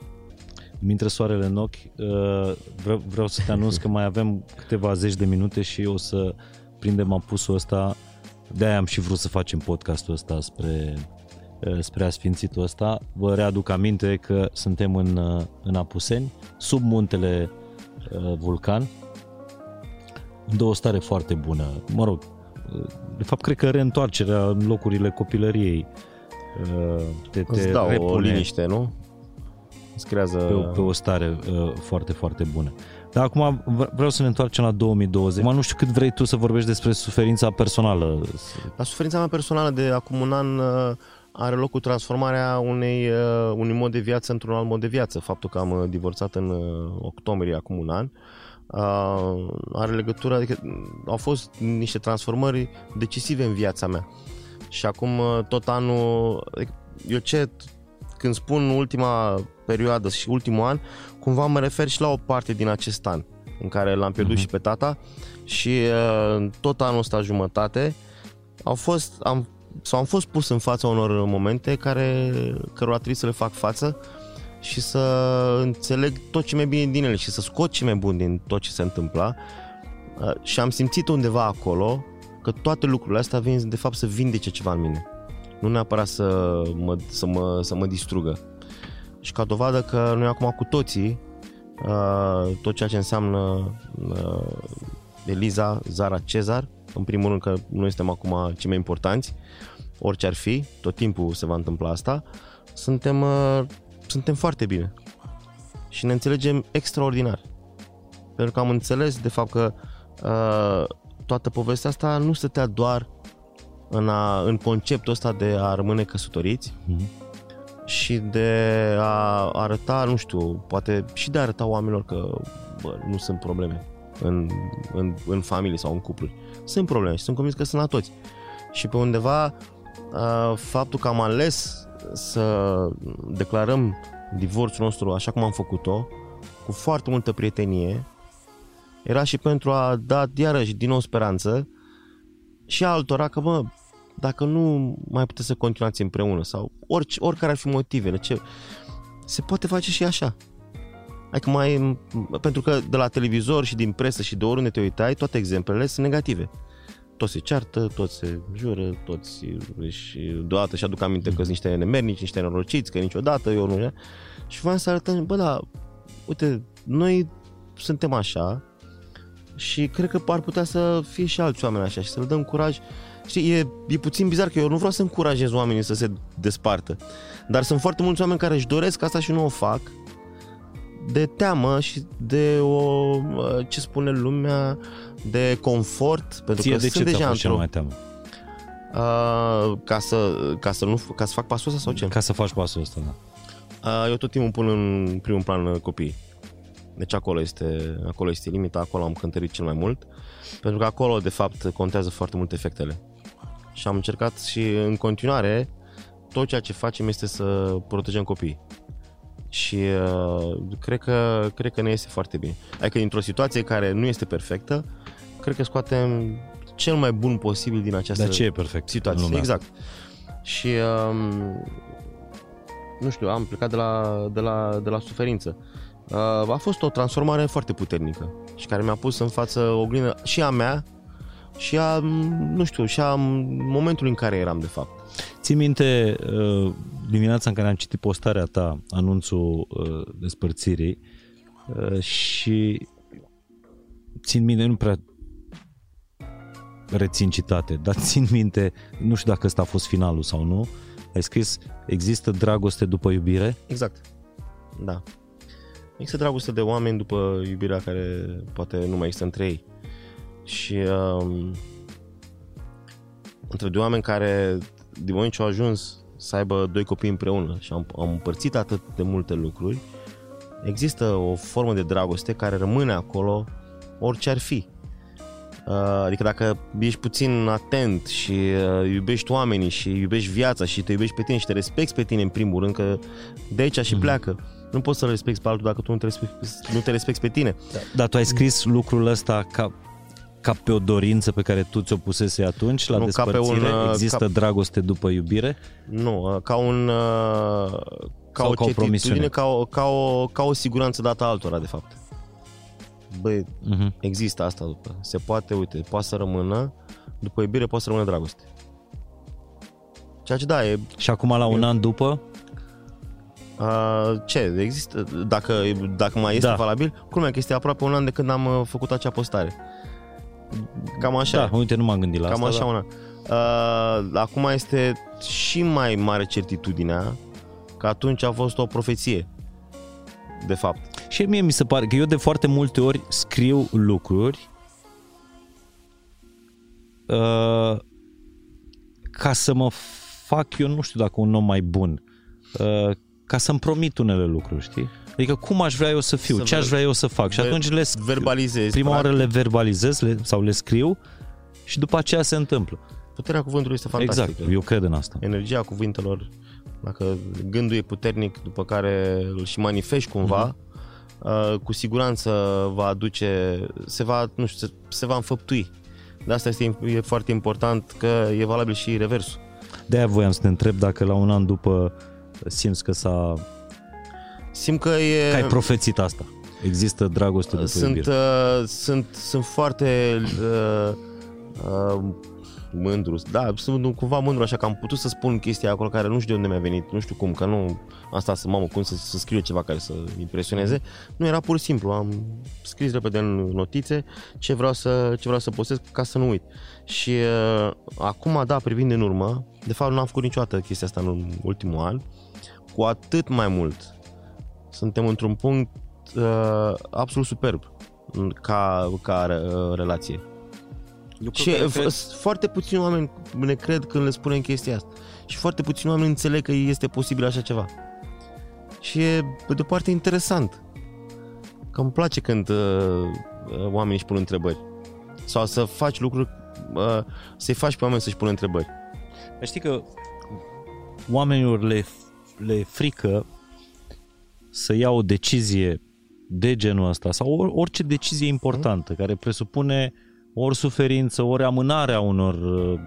Îmi intră soarele în ochi, uh, vreau, vreau să te anunț că mai avem câteva zeci de minute și o să prindem apusul ăsta. De-aia am și vrut să facem podcastul ăsta spre, uh, spre asfințitul ăsta. Vă readuc aminte că suntem în, uh, în Apuseni, sub muntele Vulcan, în o stare foarte bună. Mă rog, de fapt cred că reîntoarcerea în locurile copilăriei te, te Îți dau repune. o liniște, nu? Îți creează... Pe, pe o stare uh, foarte, foarte bună. Dar acum vreau să ne întoarcem la 2020. Acum nu știu cât vrei tu să vorbești despre suferința personală. La suferința mea personală de acum un an uh, are loc cu transformarea unei, uh, unui mod de viață într-un alt mod de viață. Faptul că am uh, divorțat în uh, octombrie acum un an uh, are legătură, adică au fost niște transformări decisive în viața mea. Și acum uh, tot anul, adică eu ce, când spun ultima perioadă și ultimul an, cumva mă refer și la o parte din acest an în care l-am pierdut uh-huh. și pe tata și uh, tot anul ăsta jumătate au fost, am, sau am fost pus în fața unor momente care, cărora trebuie să le fac față și să înțeleg tot ce mai bine din ele și să scot ce mai bun din tot ce se întâmpla uh, și am simțit undeva acolo că toate lucrurile astea vin de fapt să vindece ceva în mine. Nu neapărat să mă, să mă, să mă distrugă. Și ca dovadă că noi acum cu toții, uh, tot ceea ce înseamnă uh, Eliza, Zara, Cezar, în primul rând că noi suntem acum cei mai importanți, orice ar fi, tot timpul se va întâmpla asta, suntem, uh, suntem foarte bine și ne înțelegem extraordinar. Pentru că am înțeles de fapt că toată povestea asta nu stătea doar în, a, în conceptul ăsta de a rămâne căsătoriți, mm-hmm și de a arăta, nu știu, poate și de a arăta oamenilor că bă, nu sunt probleme în, în, în familie sau în cupluri. Sunt probleme și sunt convins că sunt la toți. Și pe undeva faptul că am ales să declarăm divorțul nostru așa cum am făcut-o, cu foarte multă prietenie, era și pentru a da iarăși din nou speranță și altora că, bă, dacă nu mai puteți să continuați împreună sau orice, oricare ar fi motivele, ce, se poate face și așa. Adică mai, pentru că de la televizor și din presă și de oriunde te uitai, toate exemplele sunt negative. Toți se ceartă, toți se jură, toți își deodată și aduc aminte că sunt niște nemernici, niște norociți, că niciodată eu nu... Și vreau să arătăm, bă, da, uite, noi suntem așa și cred că ar putea să fie și alți oameni așa și să le dăm curaj Știi, e, e puțin bizar că eu nu vreau să încurajez oamenii să se despartă. Dar sunt foarte mulți oameni care își doresc asta și nu o fac de teamă și de o, ce spune lumea, de confort. Pentru Ție că de sunt ce deja într-o... mai teamă? Uh, ca, să, ca, să nu, ca să fac pasul ăsta sau ce? Ca să faci pasul ăsta, da. Uh, eu tot timpul pun în primul plan copiii. Deci acolo este, acolo este limita, acolo am cântărit cel mai mult, pentru că acolo, de fapt, contează foarte mult efectele și am încercat și în continuare tot ceea ce facem este să protejăm copiii. Și uh, cred, că, cred că ne este foarte bine. Adică dintr-o situație care nu este perfectă, cred că scoatem cel mai bun posibil din această Dar ce e perfect situație. Exact. Și um, nu știu, am plecat de la, de la, de la suferință. Uh, a fost o transformare foarte puternică și care mi-a pus în față o oglindă și a mea, și a, nu știu, și a momentului în care eram de fapt. Ții minte uh, dimineața în care am citit postarea ta, anunțul uh, despărțirii uh, și țin minte, nu prea rețin citate, dar țin minte, nu știu dacă ăsta a fost finalul sau nu, ai scris, există dragoste după iubire? Exact, da. Există dragoste de oameni după iubirea care poate nu mai există între ei și um, între doi oameni care din moment ce au ajuns să aibă doi copii împreună și am, am împărțit atât de multe lucruri, există o formă de dragoste care rămâne acolo orice ar fi. Uh, adică dacă ești puțin atent și uh, iubești oamenii și iubești viața și te iubești pe tine și te respecti pe tine în primul rând, că de aici și mm-hmm. pleacă. Nu poți să-l respecti pe altul dacă tu nu te respecti, nu te respecti pe tine. Da, dar tu ai scris lucrul ăsta ca ca pe o dorință pe care tu ți-o pusese atunci la Nu, ca pe despărțire? un, uh, Există ca- dragoste după iubire? Nu, uh, ca un... uh, Ca Sau o ca o promisiune? certitudine, ca o, ca, o, ca o siguranță dată altora, de fapt. Băi, Uh-huh. există asta după. Se poate, uite, poate să rămână, după iubire poate să rămână dragoste. Ceea ce da, e Și acum la un an după, Uh, ce, există, dacă, dacă mai este Da. da. valabil, culmea că este aproape un an de când am uh, făcut acea postare. Cam așa, da, uite, nu m-am gândit la cam asta. așa da. un an. Uh, acum este și mai mare certitudinea că atunci a fost o profeție, de fapt. Și mie mi se pare că eu de foarte multe ori scriu lucruri uh, ca să mă fac eu, nu știu dacă un om mai bun, uh, ca să-mi promit unele lucruri, știi? Adică cum aș vrea eu să fiu, Să ce aș ver- vrea eu să fac și ver- atunci le scriu. Verbalizezi. Prima oară practic. le verbalizez le, sau le scriu și după aceea se întâmplă. Puterea cuvântului este fantastică. Exact, eu cred în asta. Energia cuvintelor, dacă gândul e puternic, după care îl și manifesti cumva, uh, cu siguranță va aduce, se va, nu știu, se, se va înfăptui. De asta este e foarte important că e valabil și reversul. De-aia voiam să te întreb dacă la un an după simți că s-a... Simt că e... Că ai profețit asta. Există dragoste după sunt, iubire. uh, sunt, sunt foarte uh, uh, mândru, da, sunt cumva mândru așa că am putut să spun chestia acolo care nu știu de unde mi-a venit, nu știu cum, că nu am stat să, mamă, cum să, să scriu ceva care să impresioneze, nu era pur și simplu, am scris repede în notițe ce vreau să, ce vreau să postez ca să nu uit. Și uh, acum, da, privind în urmă, de fapt nu am făcut niciodată chestia asta în ultimul an, cu atât mai mult suntem într-un punct uh, absolut superb ca, ca uh, relație. Și f- foarte puțini oameni ne cred când le spunem chestia asta. Și foarte puțini oameni înțeleg că este posibil așa ceva. Și e, pe de o parte, interesant. Că îmi place când uh, uh, oamenii își pun întrebări. Sau să faci lucruri, uh, să-i faci pe oameni să-și pună întrebări. Dar știi că oamenilor le, le frică să ia o decizie de genul ăsta sau or, orice decizie importantă care presupune ori suferință, ori amânarea unor uh,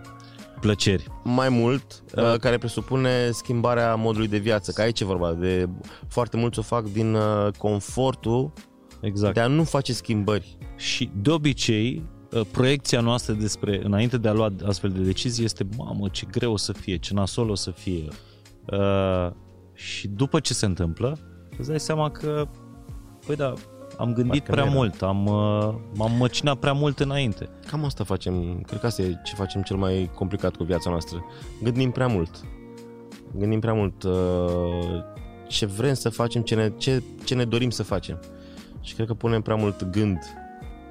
plăceri. mai mult, uh, care presupune schimbarea modului de viață, că aici e vorba de foarte mulți o fac din uh, confortul Exact. de a nu face schimbări. Și de obicei, uh, proiecția noastră despre, înainte de a lua astfel de decizii este, mamă, ce greu o să fie, ce nasol o să fie. Uh, și după ce se întâmplă, îți dai seama că, păi da, am gândit Parcă prea nu era. mult, am, uh, m-am măcinat prea mult înainte. Cam asta facem, cred că asta e ce facem cel mai complicat cu viața noastră. Gândim prea mult. Gândim prea mult uh, ce vrem să facem, ce ne, ce, ce ne dorim să facem. Și cred că punem prea mult gând,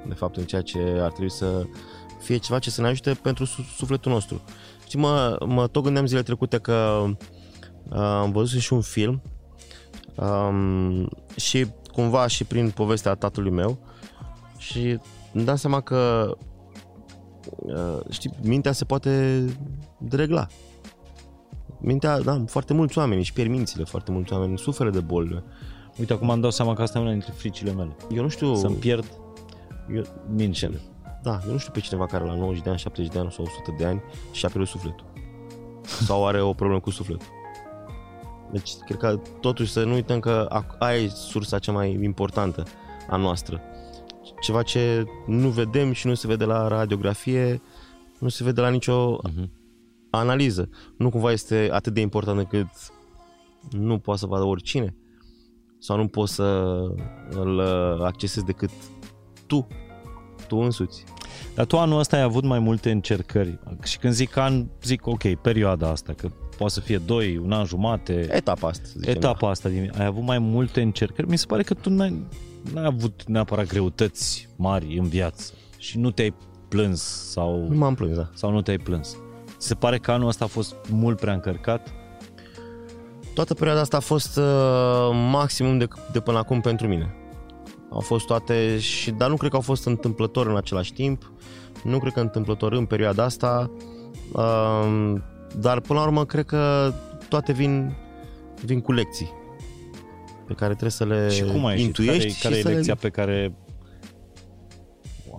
de fapt, în ceea ce ar trebui să fie ceva ce să ne ajute pentru su- sufletul nostru. Știi, mă, mă tot gândeam zilele trecute că uh, am văzut și un film um, și cumva și prin povestea tatălui meu și îmi dau seama că uh, știi, mintea se poate deregla. Mintea, da, foarte mulți oameni își pierd mințile, foarte mulți oameni suferă de boli. Uite, acum îmi dau seama că asta e una dintre fricile mele. Eu nu știu, Să-mi pierd eu, mințile. da, eu nu știu pe cineva care la 90 de ani, 70 de ani sau 100 de ani și-a pierdut sufletul. Sau are o problemă cu sufletul. Deci, cred că totuși să nu uităm că ac- aia e sursa cea mai importantă a noastră. Ceva ce nu vedem și nu se vede la radiografie, nu se vede la nicio Uh-huh. analiză. Nu cumva este atât de important încât nu poate să vadă oricine? Sau nu poți să îl uh, accesezi decât tu, tu însuți? Dar tu anul ăsta ai avut mai multe încercări și când zic an, zic ok, perioada asta, că poate să fie 2, un an jumate, Etapa asta, să zicem. etapa asta, din, ai avut mai multe încercări. Mi se pare că tu n-ai, n-ai avut neapărat greutăți mari în viață și nu te-ai plâns sau, Nu m-am plâns, da. sau nu te-ai plâns. Ți se pare că anul ăsta a fost mult prea încărcat? Toată perioada asta a fost uh, maximum de, de până acum pentru mine. Au fost toate, și, dar nu cred că au fost întâmplător în același timp. Nu cred că întâmplător în perioada asta. Uh, dar până la urmă cred că toate vin, vin cu lecții pe care trebuie să le și cum ai ieșit? intuiești Care, care și e să lecția le... pe care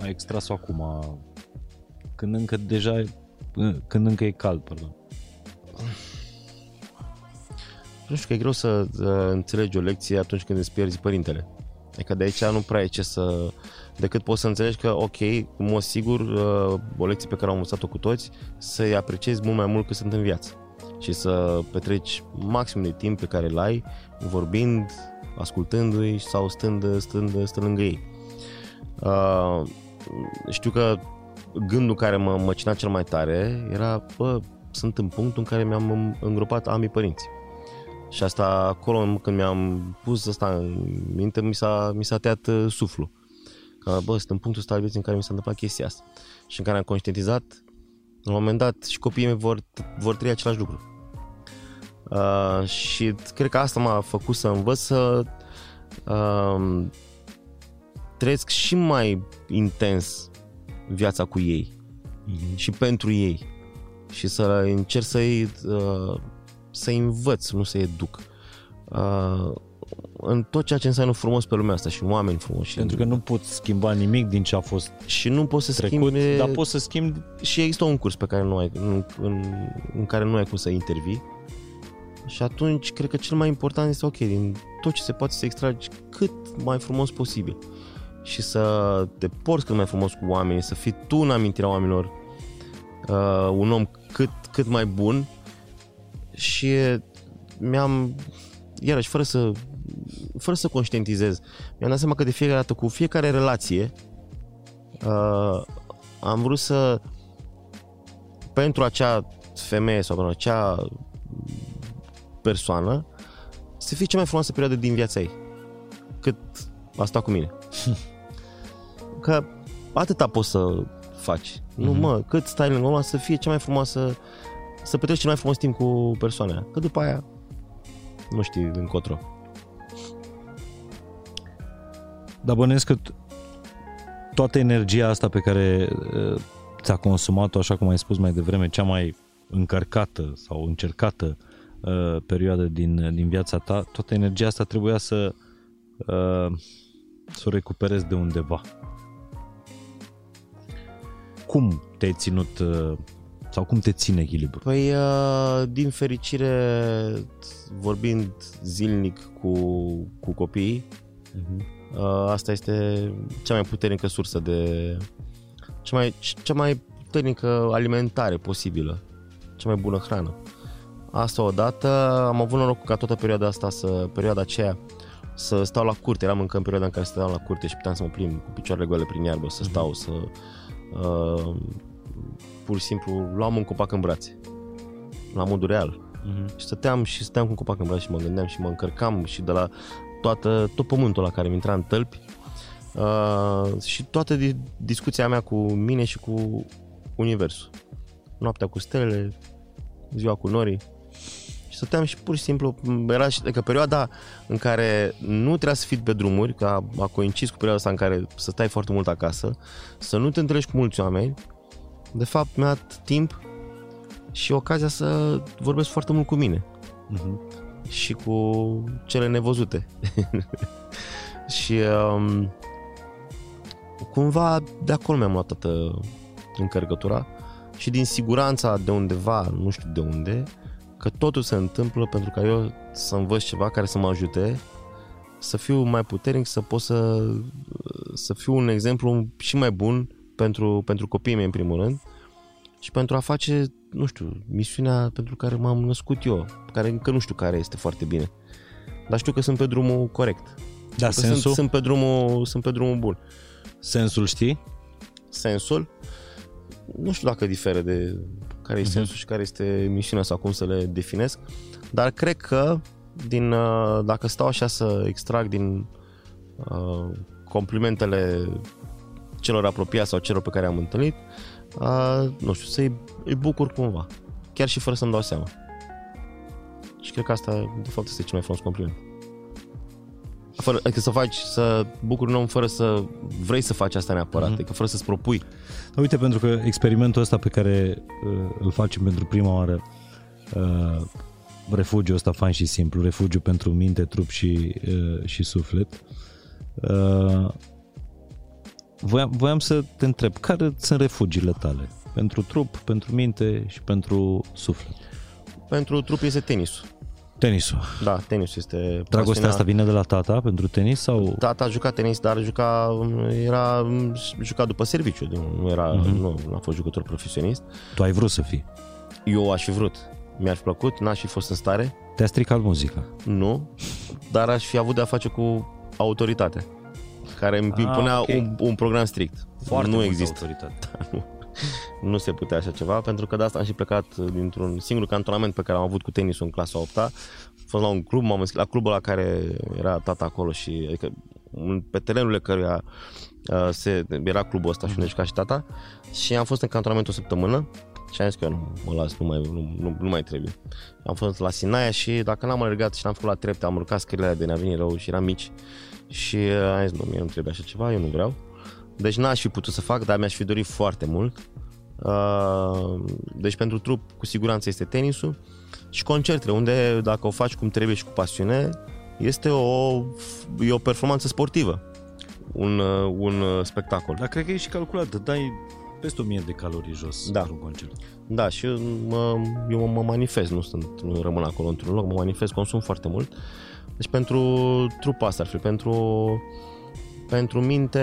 ai extras-o acum, când încă deja, când încă e cald, pardon. Nu știu că e greu să uh, înțelegi o lecție atunci când îți pierzi părintele. Adică de aici nu prea e ce să... Decât poți să înțelegi că, ok, în mod sigur, uh, o lecție pe care am învățat-o cu toți, să-i apreciezi mult mai mult cât sunt în viață. Și să petreci maxim de timp pe care îl ai vorbind, ascultându-i sau stând, stând, stând lângă ei. Uh, știu că gândul care mă măcina cel mai tare era, bă, sunt în punctul în care mi-am îngropat ambii părinți. Și asta acolo când mi-am pus asta în minte, mi s-a, mi s-a tăiat uh, suflu. Că, bă, sunt în punctul ăsta al vieții în care mi s-a întâmplat chestia asta. Și în care am conștientizat, la un moment dat, și copiii mei vor, vor trăi același lucru. Uh, și cred că asta m-a făcut să învăț să uh, trăiesc și mai intens viața cu ei mm-hmm. și pentru ei și să încerc să-i uh, să învăț, nu să educ. Uh, în tot ceea ce înseamnă frumos pe lumea asta și în oameni frumoși. Pentru că nu poți schimba nimic din ce a fost Și nu poți să trecut, schimbi... dar poți să schimbi... Și există un curs pe care nu ai, în, în, în care nu ai cum să intervii. Și atunci, cred că cel mai important este, ok, din tot ce se poate să extragi cât mai frumos posibil. Și să te porți cât mai frumos cu oamenii, să fii tu în amintirea oamenilor uh, un om cât, cât mai bun și mi-am, iarăși, fără să, fără să conștientizez, mi-am dat seama că de fiecare dată, cu fiecare relație, uh, am vrut să, pentru acea femeie sau pentru acea persoană, să fie cea mai frumoasă perioadă din viața ei. Cât a stat cu mine. Că atâta poți să faci. Mm-hmm. Nu, mhm. mă, cât stai lângă omul să fie cea mai frumoasă să petreci cel mai frumos timp cu persoana Că după aia nu știi încotro. Dar bănuiesc că toată energia asta pe care ți-a consumat-o, așa cum ai spus mai devreme, cea mai încărcată sau încercată uh, perioadă din, din viața ta, toată energia asta trebuia să uh, să o recuperezi de undeva. Cum te-ai ținut uh, sau cum te ține echilibru? Păi, uh, din fericire, vorbind zilnic cu, cu copiii, uh-huh. asta este cea mai puternică sursă de... cea mai, cea mai puternică alimentare posibilă, cea mai bună hrană. Asta odată, am avut noroc ca toată perioada asta, să, perioada aceea, să stau la curte, eram încă în perioada în care stăteam la curte și puteam să mă plimb cu picioarele goale prin iarbă, să mhm. stau, uh-huh. să uh, pur și simplu luam un copac în brațe, la modul real. Uh-huh. Și stăteam și stăteam cu un copac în brațe și mă gândeam și mă încărcam și de la toată, tot pământul la care mi intra în tălpi uh, și toată discuția mea cu mine și cu universul. Noaptea cu stelele, ziua cu norii. Și stăteam și pur și simplu, era și, adică perioada în care nu trebuia să fii pe drumuri, că a, a coincis cu perioada asta în care să stai foarte mult acasă, să nu te întâlnești cu mulți oameni, de fapt mi-a dat timp și ocazia să vorbesc foarte mult cu mine uh-huh. și cu cele nevăzute. și um, cumva de acolo mi-am luat toată încărcătura și din siguranța de undeva, nu știu de unde, că totul se întâmplă pentru ca eu să învăț ceva care să mă ajute să fiu mai puternic, să pot să, să fiu un exemplu și mai bun pentru, pentru copiii mei în primul rând și pentru a face, nu știu, misiunea pentru care m-am născut eu, care încă nu știu care este foarte bine. Dar știu că sunt pe drumul corect. Da, sensul? Sunt, sunt, pe drumul, sunt pe drumul bun. Sensul știi? Sensul? Nu știu dacă diferă de care e uh-huh. sensul și care este misiunea sau cum să le definesc, dar cred că din, uh, dacă stau așa să extrag din uh, complimentele celor apropiați sau celor pe care am întâlnit, uh, nu știu, să-i îi bucur cumva, chiar și fără să-mi dau seama. Și cred că asta, de fapt, este cel mai frumos compliment. Fără, adică să faci, să bucuri un om fără să vrei să faci asta neapărat, mm-hmm. adică fără să-ți propui. Da, uite, pentru că experimentul ăsta pe care uh, îl facem pentru prima oară, uh, refugiul ăsta fain și simplu, refugiu pentru minte, trup și, uh, și suflet, uh, voiam, voiam să te întreb, care sunt refugiile tale? Pentru trup, pentru minte și pentru suflet? Pentru trup este tenisul. Tenisul. Da, tenisul este Dragostea pasiunea- asta vine de la tata pentru tenis sau... Tata a jucat tenis, dar juca, era jucat după serviciu, nu era, Mhm. nu, nu a fost jucător profesionist. Tu ai vrut să fii? Eu aș fi vrut, mi-ar fi plăcut, n-aș fi fost în stare, Te-a stricat muzica. nu, dar aș fi avut de-a face cu autoritatea, care îmi Ah, impunea ok. un, un program strict. nu multă există. autoritate. nu se putea așa ceva, pentru că de asta am și plecat dintr-un singur cantonament pe care am avut cu tenisul în clasa 8 Am fost la un club, m-am înscris la clubul la care era tata acolo și adică, în- pe terenurile căruia uh, se, era clubul ăsta și unde juca și tata și am fost în cantonament o săptămână și am zis că eu nu mă las, nu mai, nu, nu, nu mai trebuie. Am fost la Sinaia și dacă n-am alergat și n-am făcut la trepte, am urcat scările alea de ne-a venit rău și eram mici și uh, am zis, nu, mie nu trebuie așa ceva, eu nu vreau. Deci n-aș fi putut să fac, dar mi-aș fi dorit foarte mult. Uh, deci pentru trup cu siguranță este tenisul și concertele, unde dacă o faci cum trebuie și cu pasiune, este o, e o performanță sportivă, un, uh, un uh, spectacol. Dar cred că e și calculat, dai peste 1000 de calorii jos Da. pentru un concert. Da, și eu mă, eu mă manifest, nu, sunt, nu rămân acolo într-un loc, mă manifest, consum foarte mult. Deci pentru trupa asta ar fi, pentru, pentru minte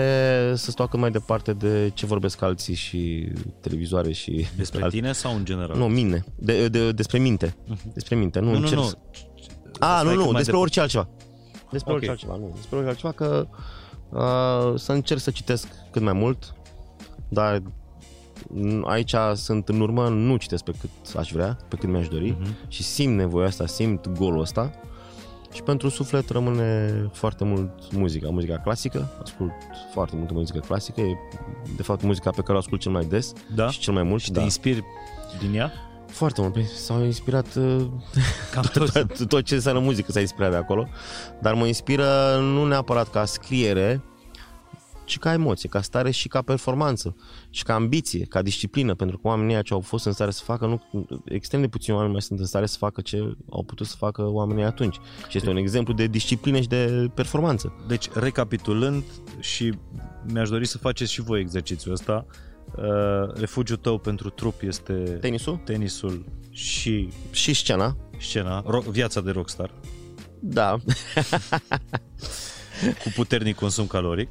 să stau cât mai departe de ce vorbesc alții și televizoare și... Despre alții. tine sau în general? Nu, mine. De, de, despre minte. Despre minte. Nu, nu, nu. încerc nu. să- A, Stai nu, cât nu, mai despre departe. orice altceva. Despre Ok. orice altceva, nu. Despre orice altceva că uh, să încerc să citesc cât mai mult, dar mm, aici sunt în urmă, nu citesc pe cât aș vrea, pe cât mi-aș dori Mhm. și simt nevoia asta, simt golul ăsta și pentru suflet rămâne foarte mult muzica, muzica clasică, ascult foarte multă muzică clasică, e de fapt muzica pe care o ascult cel mai des Da? și cel mai mult. Și da. te inspiri din ea? Foarte mult, Păi, s-au inspirat uh, Cam toți. tot, tot ce înseamnă muzică s-a inspirat de acolo, dar mă inspiră nu neapărat ca scriere, ci ca emoție, ca stare și ca performanță și ca ambiție, ca disciplină, pentru că oamenii ăia ce au fost în stare să facă, nu, extrem de puțini oameni mai sunt în stare să facă ce au putut să facă oamenii atunci. Și este un exemplu de disciplină și de performanță. Deci, recapitulând și mi-aș dori să faceți și voi exercițiul ăsta, uh, refugiul tău pentru trup este Tenisul tenisul și și scena, scena, ro- viața de rockstar, da, cu puternic consum caloric.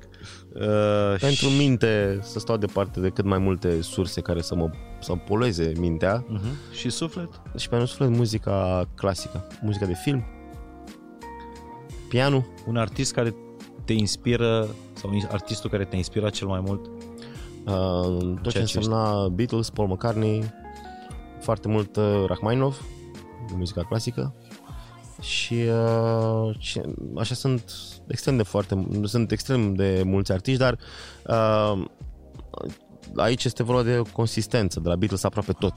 Uh, pentru și, minte să stau departe de cât mai multe surse care să mă să polueze mintea uh-huh. și suflet? și pentru suflet muzica clasică, muzica de film, pianul, Un artist care te inspiră sau artistul care te inspiră cel mai mult? uh, tot ce Ceea ce însemna Beatles, Paul McCartney, foarte mult uh, Rachmaninov, muzica clasică și, uh, și așa sunt extrem de foarte, sunt extrem de mulți artiști, dar uh, aici este vorba de consistență, de la Beatles aproape tot.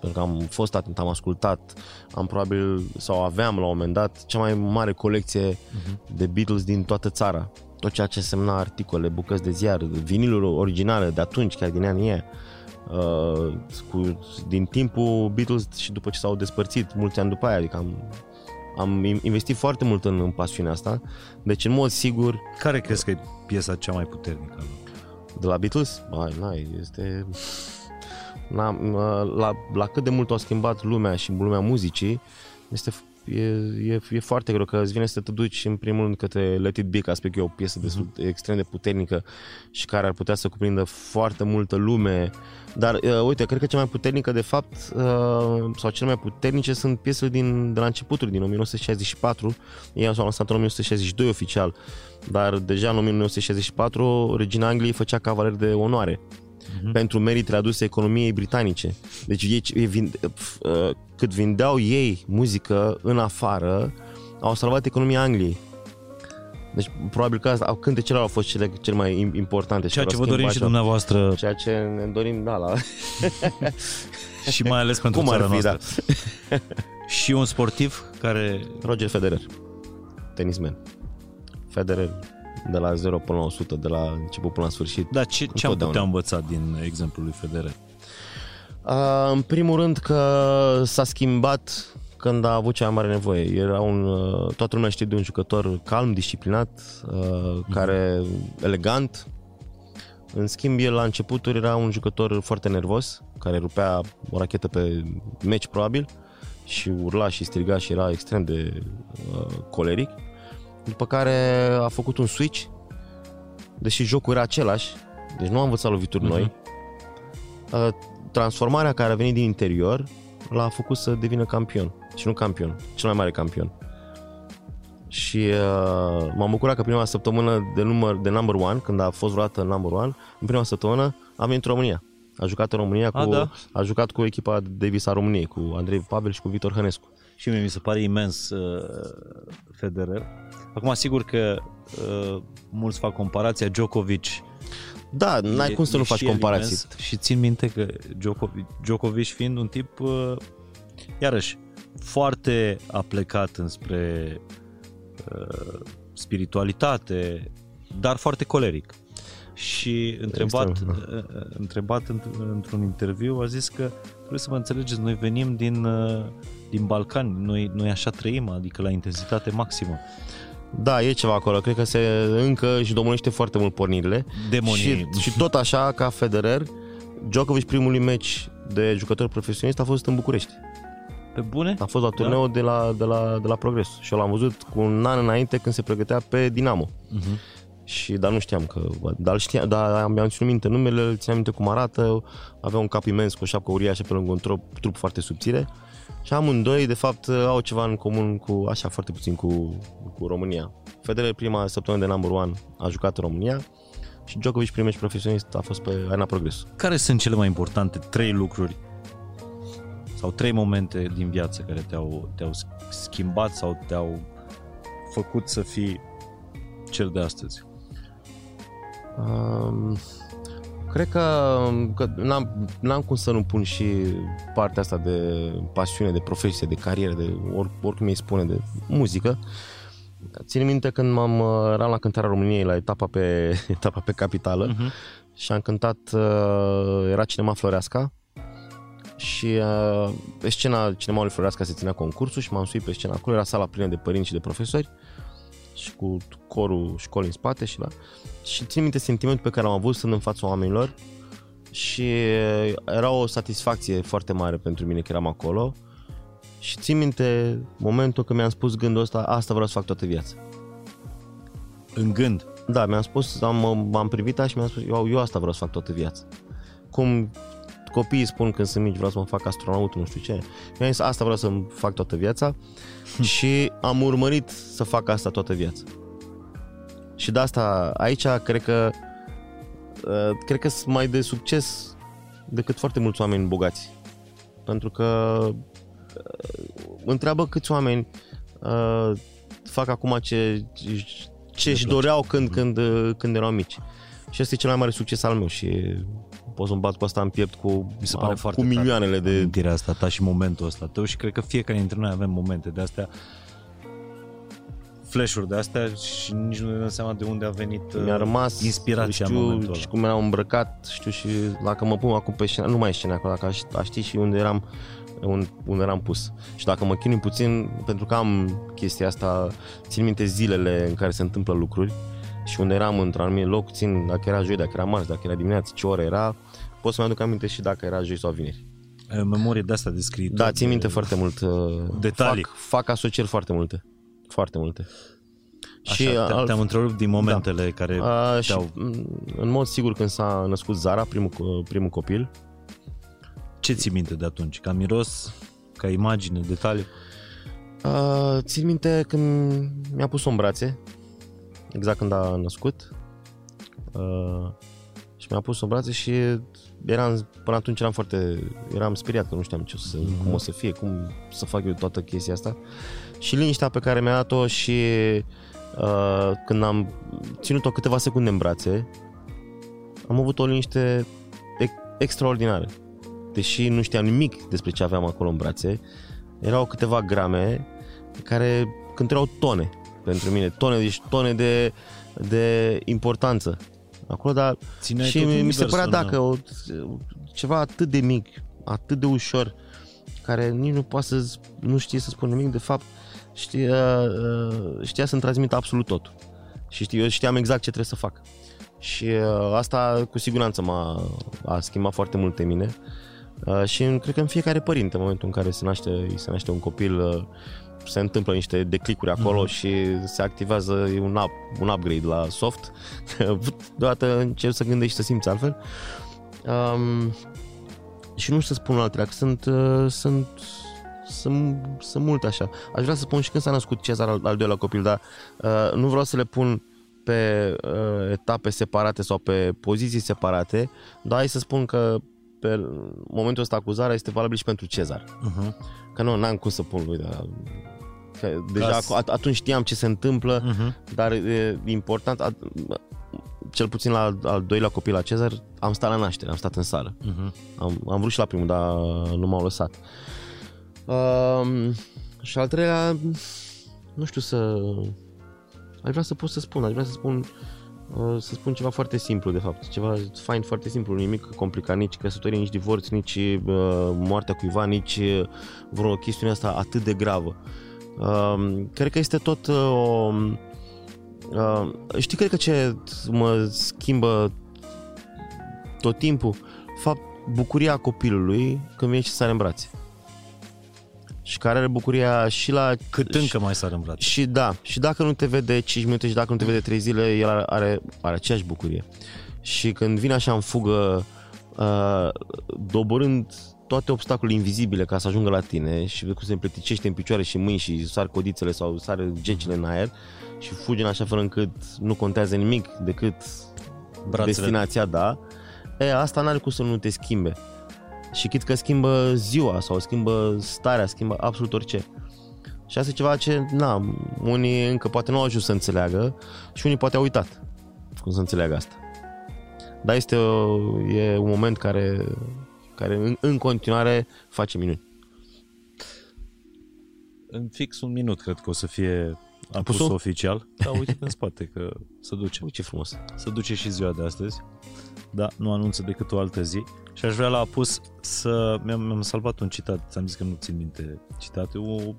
Pentru că am fost atent, am ascultat, am probabil, sau aveam la un moment dat, cea mai mare colecție de Beatles din toată țara. Tot ceea ce semna articole, bucăți de ziar, viniluri originale de atunci, chiar din anii aia. Uh, cu, din timpul Beatles și după ce s-au despărțit, mulți ani după aia, adică am, am investit foarte mult în, în pasiunea asta. Deci, în mod sigur, Care crezi că e piesa cea mai puternică? de la Beatles, ai, n-ai, este... Na, la, la cât de mult au schimbat lumea și lumea muzicii, este, e, e, e foarte greu că îți vine să te duci în primul rând către Let It Be, ca să e o piesă destul, extrem de puternică și care ar putea să cuprindă foarte multă lume. Dar, uh, uite, cred că cea mai puternică, de fapt, uh, sau cele mai puternice sunt piesele din, de la începuturi, din 1964. Ei s-au lansat în 1962 oficial, dar deja în 1964 Regina Angliei făcea cavaler de onoare Mhm. pentru meritele aduse economiei britanice. Deci ei, ei vind, uh, cât vindeau ei muzică în afară, au salvat economia Angliei. Deci probabil că asta, cântecele au fost cele, cele mai im- importante. și Ceea care ce au vă dorim și schimbat dumneavoastră Ceea ce ne dorim, da, la... și mai ales pentru Cum ar țara fi, da. noastră. Și un sportiv care Roger Federer, tenismen. Federer de la 0 până la 100, de la început până la sfârșit. Da, ce, ce am Întotdeauna. putea învăța din exemplul lui Federer? Uh, în primul rând că s-a schimbat când a avut cea mai mare nevoie. Era un, uh, toată lumea știe de un jucător calm, disciplinat, uh, care elegant, În schimb, el la începuturi era un jucător foarte nervos, care rupea o rachetă pe meci probabil și urla și striga și era extrem de uh, coleric. După care a făcut un switch, deși jocul era același, deci nu am învățat lovituri uh-huh. noi. Uh, transformarea care a venit din interior l-a făcut să devină campion. Și nu campion, cel mai mare campion. Și uh, m-am bucurat că prima săptămână de, număr, de number one, când a fost vreodată number one, în prima săptămână a venit în România. A jucat în România, cu, a, da. a jucat cu echipa Davis a României, cu Andrei Pavel și cu Vitor Hănescu. Și mie mi se pare imens uh, Federer. Acum, sigur că uh, mulți fac comparația Djokovic da, n-ai e, cum să nu faci comparații. Imens. Și țin minte că Djokovic, Djokovic fiind un tip, uh, iarăși, foarte aplecat înspre uh, spiritualitate, dar foarte coleric. Și întrebat, uh, uh, întrebat într-un interviu a zis că trebuie să vă înțelegeți, noi venim din, uh, din Balcani, noi, noi așa trăim, adică la intensitate maximă. Da, e ceva acolo. Cred că se încă și domnește foarte mult pornirile. Demonii. Și, și tot așa, ca Federer, Djokovic primul meci de jucător profesionist a fost în București. Pe bune? A fost la turneul da. de, la, de, la, de la Progres și eu l-am văzut cu un an înainte când se pregătea pe Dinamo. Uh-huh. Și, dar nu știam că, dar, știam, dar mi-am ținut minte numele, țineam minte cum arată, avea un cap imens cu o șapcă uriașă pe lângă un trup, trup foarte subțire și amândoi, de fapt, au ceva în comun cu, așa, foarte puțin cu, cu România. Federer prima săptămână de number one a jucat în România și Djokovic primul profesionist a fost pe Arena Progres. Care sunt cele mai importante trei lucruri sau trei momente din viață care te-au, te-au schimbat sau te-au făcut să fii cel de astăzi? Um, cred că, că n-am, n-am cum să nu pun și partea asta de pasiune, de profesie, de carieră, de or, oricum îi spune, de muzică. Țin minte când m-am, eram la cântarea României la etapa pe, etapa pe capitală uh-huh. și am cântat, uh, era Cinema Floreasca și uh, pe scena Cinemaului Floreasca se ținea concursul și m-am suit pe scena acolo, era sala plină de părinți și de profesori și cu corul școlii în spate și la... Și țin minte sentimentul pe care am avut stând în fața oamenilor și era o satisfacție foarte mare pentru mine că eram acolo și țin minte momentul când mi-am spus gândul ăsta, asta vreau să fac toată viața. În gând? Da, mi-am spus, am, m-am privit și mi-am spus, eu, eu asta vreau să fac toată viața. Cum copiii spun când sunt mici, vreau să mă fac astronaut, nu știu ce. Mi-am zis, asta vreau să fac toată viața și am urmărit să fac asta toată viața. Și de asta, aici, cred că uh, cred că sunt mai de succes decât foarte mulți oameni bogați. Pentru că uh, întreabă câți oameni uh, fac acum ce, ce își doreau când, când, când erau mici. Și asta e cel mai mare succes al meu și pot să-mi bat cu asta în piept cu, Mi se pare cu foarte milioanele de... Gândirea asta ta și momentul ăsta tău și cred că fiecare dintre noi avem momente de astea flash-uri de astea și nici nu ne dăm seama de unde a venit Mi-a rămas, inspirația știu, în momentul și cum eram îmbrăcat, știu și dacă mă pun acum pe scenă, nu mai e scena acolo, dacă aș, aș ști și unde eram, unde eram pus. Și dacă mă chinui puțin, pentru că am chestia asta, țin minte zilele în care se întâmplă lucruri și unde eram într-un anumit loc, țin dacă era joi, dacă era marți, dacă era dimineață, ce oră era, pot să-mi aduc aminte și dacă era joi sau vineri. Memorie de asta de scriitor. Da, țin minte de... foarte mult. Uh, Detalii. Fac, fac asocieri foarte multe. Foarte multe. Așa, și, te, alt... te-am întrerupt din momentele da. care uh, te-au... Și, în mod sigur când s-a născut Zara, primul, primul copil. Ce ți minte de atunci? Ca miros, ca imagine, detalii? Uh, țin minte când mi-a pus-o în brațe, exact când a născut. Uh, și mi-a pus-o în brațe și eram, până atunci eram foarte, eram speriat că nu știam ce o să, mm-hmm. cum o să fie, cum să fac eu toată chestia asta. Și liniștea pe care mi-a dat-o și uh, când am ținut-o câteva secunde în brațe, am avut o liniște e- extraordinară. Deși nu știam nimic despre ce aveam acolo în brațe, erau câteva grame care cântăreau tone pentru mine, tone, deci tone de, de importanță acolo, dar Țineai și mi se părea dacă o, ceva atât de mic, atât de ușor, care nici nu poate să nu știe să spun nimic, de fapt știa, uh, știa să-mi transmită absolut tot. Și știu, eu știam exact ce trebuie să fac. Și uh, asta cu siguranță m-a a schimbat foarte mult pe mine. Uh, și în, cred că în fiecare părinte, în momentul în care se naște, îi se naște un copil, uh, se întâmplă niște declicuri acolo mm-hmm. și se activează un, up, un upgrade la soft. Deodată începi să gândești și să simți altfel. Um, și nu știu să spun altele, că sunt, uh, sunt, sunt, sunt multe așa. Aș vrea să spun și când s-a născut Cezar al, al doilea copil, dar uh, nu vreau să le pun pe uh, etape separate sau pe poziții separate, dar hai să spun că pe momentul ăsta acuzarea este valabil și pentru Cezar. Uh-huh. Că nu, n-am cum să pun lui, dar că deja Ca atunci știam ce se întâmplă, uh-huh. dar e important, cel puțin la al doilea copil la Cezar, am stat la naștere, am stat în sală. Uh-huh. Am, am vrut și la primul, dar nu m-au lăsat. Uh, și al treilea, nu știu să... Aș vrea să pot să spun, aș vrea să spun uh, să spun ceva foarte simplu, de fapt. Ceva fain foarte simplu, nimic complicat, nici căsătorie, nici divorț, nici uh, moartea cuiva, nici uh, vreo chestiune asta atât de gravă. Uh, cred că este tot uh, o Uh, știi, cred că ce mă schimbă tot timpul? Fapt, bucuria copilului când vine și sare în brațe. Și care are bucuria și la... Cât și, încă mai sare în brațe. Și da, și dacă nu te vede 5 minute și dacă nu te vede 3 zile, el are, are, are aceeași bucurie. Și când vine așa în fugă, uh, doborând toate obstacolele invizibile ca să ajungă la tine și cum se împleticește în picioare și mâini și sar codițele sau sar gecile în aer, uh, și fugi în așa fel încât nu contează nimic decât Brațele. destinația, da, e, asta n-are cum să nu te schimbe. Și chit că schimbă ziua sau schimbă starea, schimbă absolut orice. Și asta e ceva ce, na, unii încă poate nu au ajuns să înțeleagă și unii poate au uitat cum să înțeleagă asta. Dar este o, e un moment care, care în, în continuare face minuni. În fix un minut cred că o să fie am pus oficial. Da, uite în spate că se duce. Uite ce frumos. Se duce și ziua de astăzi. Da, nu anunță decât o altă zi. Și aș vrea la apus să... Mi-am, mi-am salvat un citat, ți-am zis că nu țin minte citatul.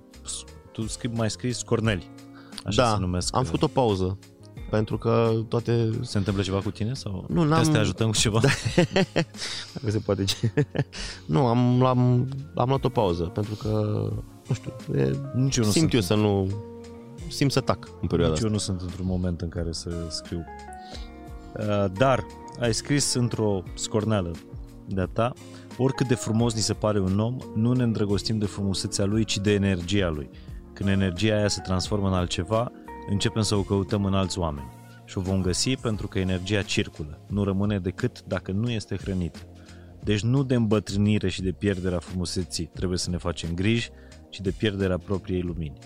Tu scrii, mai scris Corneli. Așa da, se numesc. am făcut o pauză pentru că toate... Se întâmplă ceva cu tine sau nu, n-am... să te ajutăm cu ceva? Da. Dacă se poate. nu, am, am, am luat o pauză pentru că, nu știu, e, Nici eu nu simt eu să nu simt să tac în perioada Nici asta. eu nu sunt într-un moment în care să scriu. Uh, dar ai scris într-o scorneală de-a ta, oricât de frumos ni se pare un om, nu ne îndrăgostim de frumusețea lui, ci de energia lui. Când energia aia se transformă în altceva, începem să o căutăm în alți oameni. Și o vom găsi pentru că energia circulă, nu rămâne decât dacă nu este hrănită. Deci nu de îmbătrânire și de pierderea frumuseții trebuie să ne facem griji, ci de pierderea propriei lumini.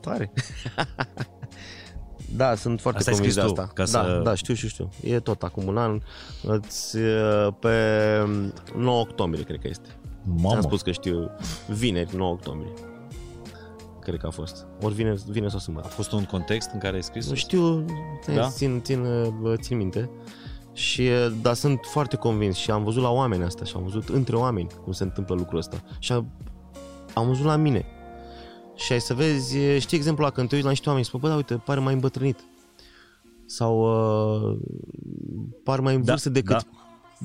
Tare. da, sunt foarte asta convins de asta. Ca da, să... da, știu, știu, știu. E tot acum un an. Îți, pe 9 octombrie, cred că este. Mamă. Am spus că știu. Vineri, 9 octombrie. Cred că a fost. Ori vineri, vineri sau sâmbătă. A fost un context în care ai scris? Nu știu, da? țin, țin, țin minte. Și, dar sunt foarte convins și am văzut la oameni asta și am văzut între oameni cum se întâmplă lucrul ăsta. Și am, am văzut la mine și ai să vezi, știi exemplul ăla când te uiți la niște oameni și spui, bă, da, uite, pare mai îmbătrânit. Sau uh, pare mai în da, vârstă da, decât, da.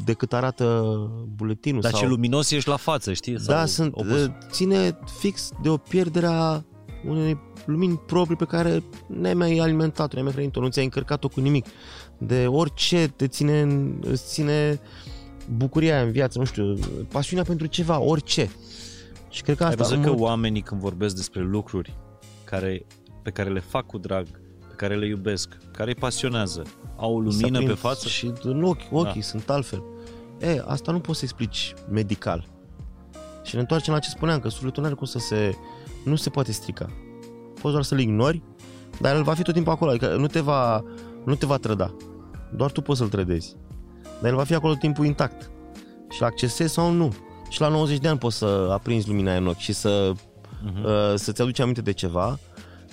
decât arată buletinul. Dar sau... ce luminos ești la față, știi? Sau da, sunt, opus. ține fix de o pierdere a unei lumini proprii pe care ne-ai mai alimentat-o, ne-ai mai hrănit-o, nu ți-ai încărcat-o cu nimic. De orice te ține, îți ține bucuria în viață, nu știu, pasiunea pentru ceva, orice. Și cred că asta... Ai văzut mult... că oamenii când vorbesc despre lucruri care, pe care le fac cu drag, pe care le iubesc, care îi pasionează, au o lumină pe față? Și în ochi, ochii da. sunt altfel. E, asta nu poți să explici medical. Și ne întoarcem la ce spuneam, că sufletul nu are cum să se... nu se poate strica. Poți doar să-l ignori, dar el va fi tot timpul acolo, adică nu te va, nu te va trăda. Doar tu poți să-l trădezi. Dar el va fi acolo tot timpul intact. Și l accesezi sau nu și la 90 de ani poți să aprinzi lumina în ochi și să, uh-huh. uh, să-ți aduci aminte de ceva.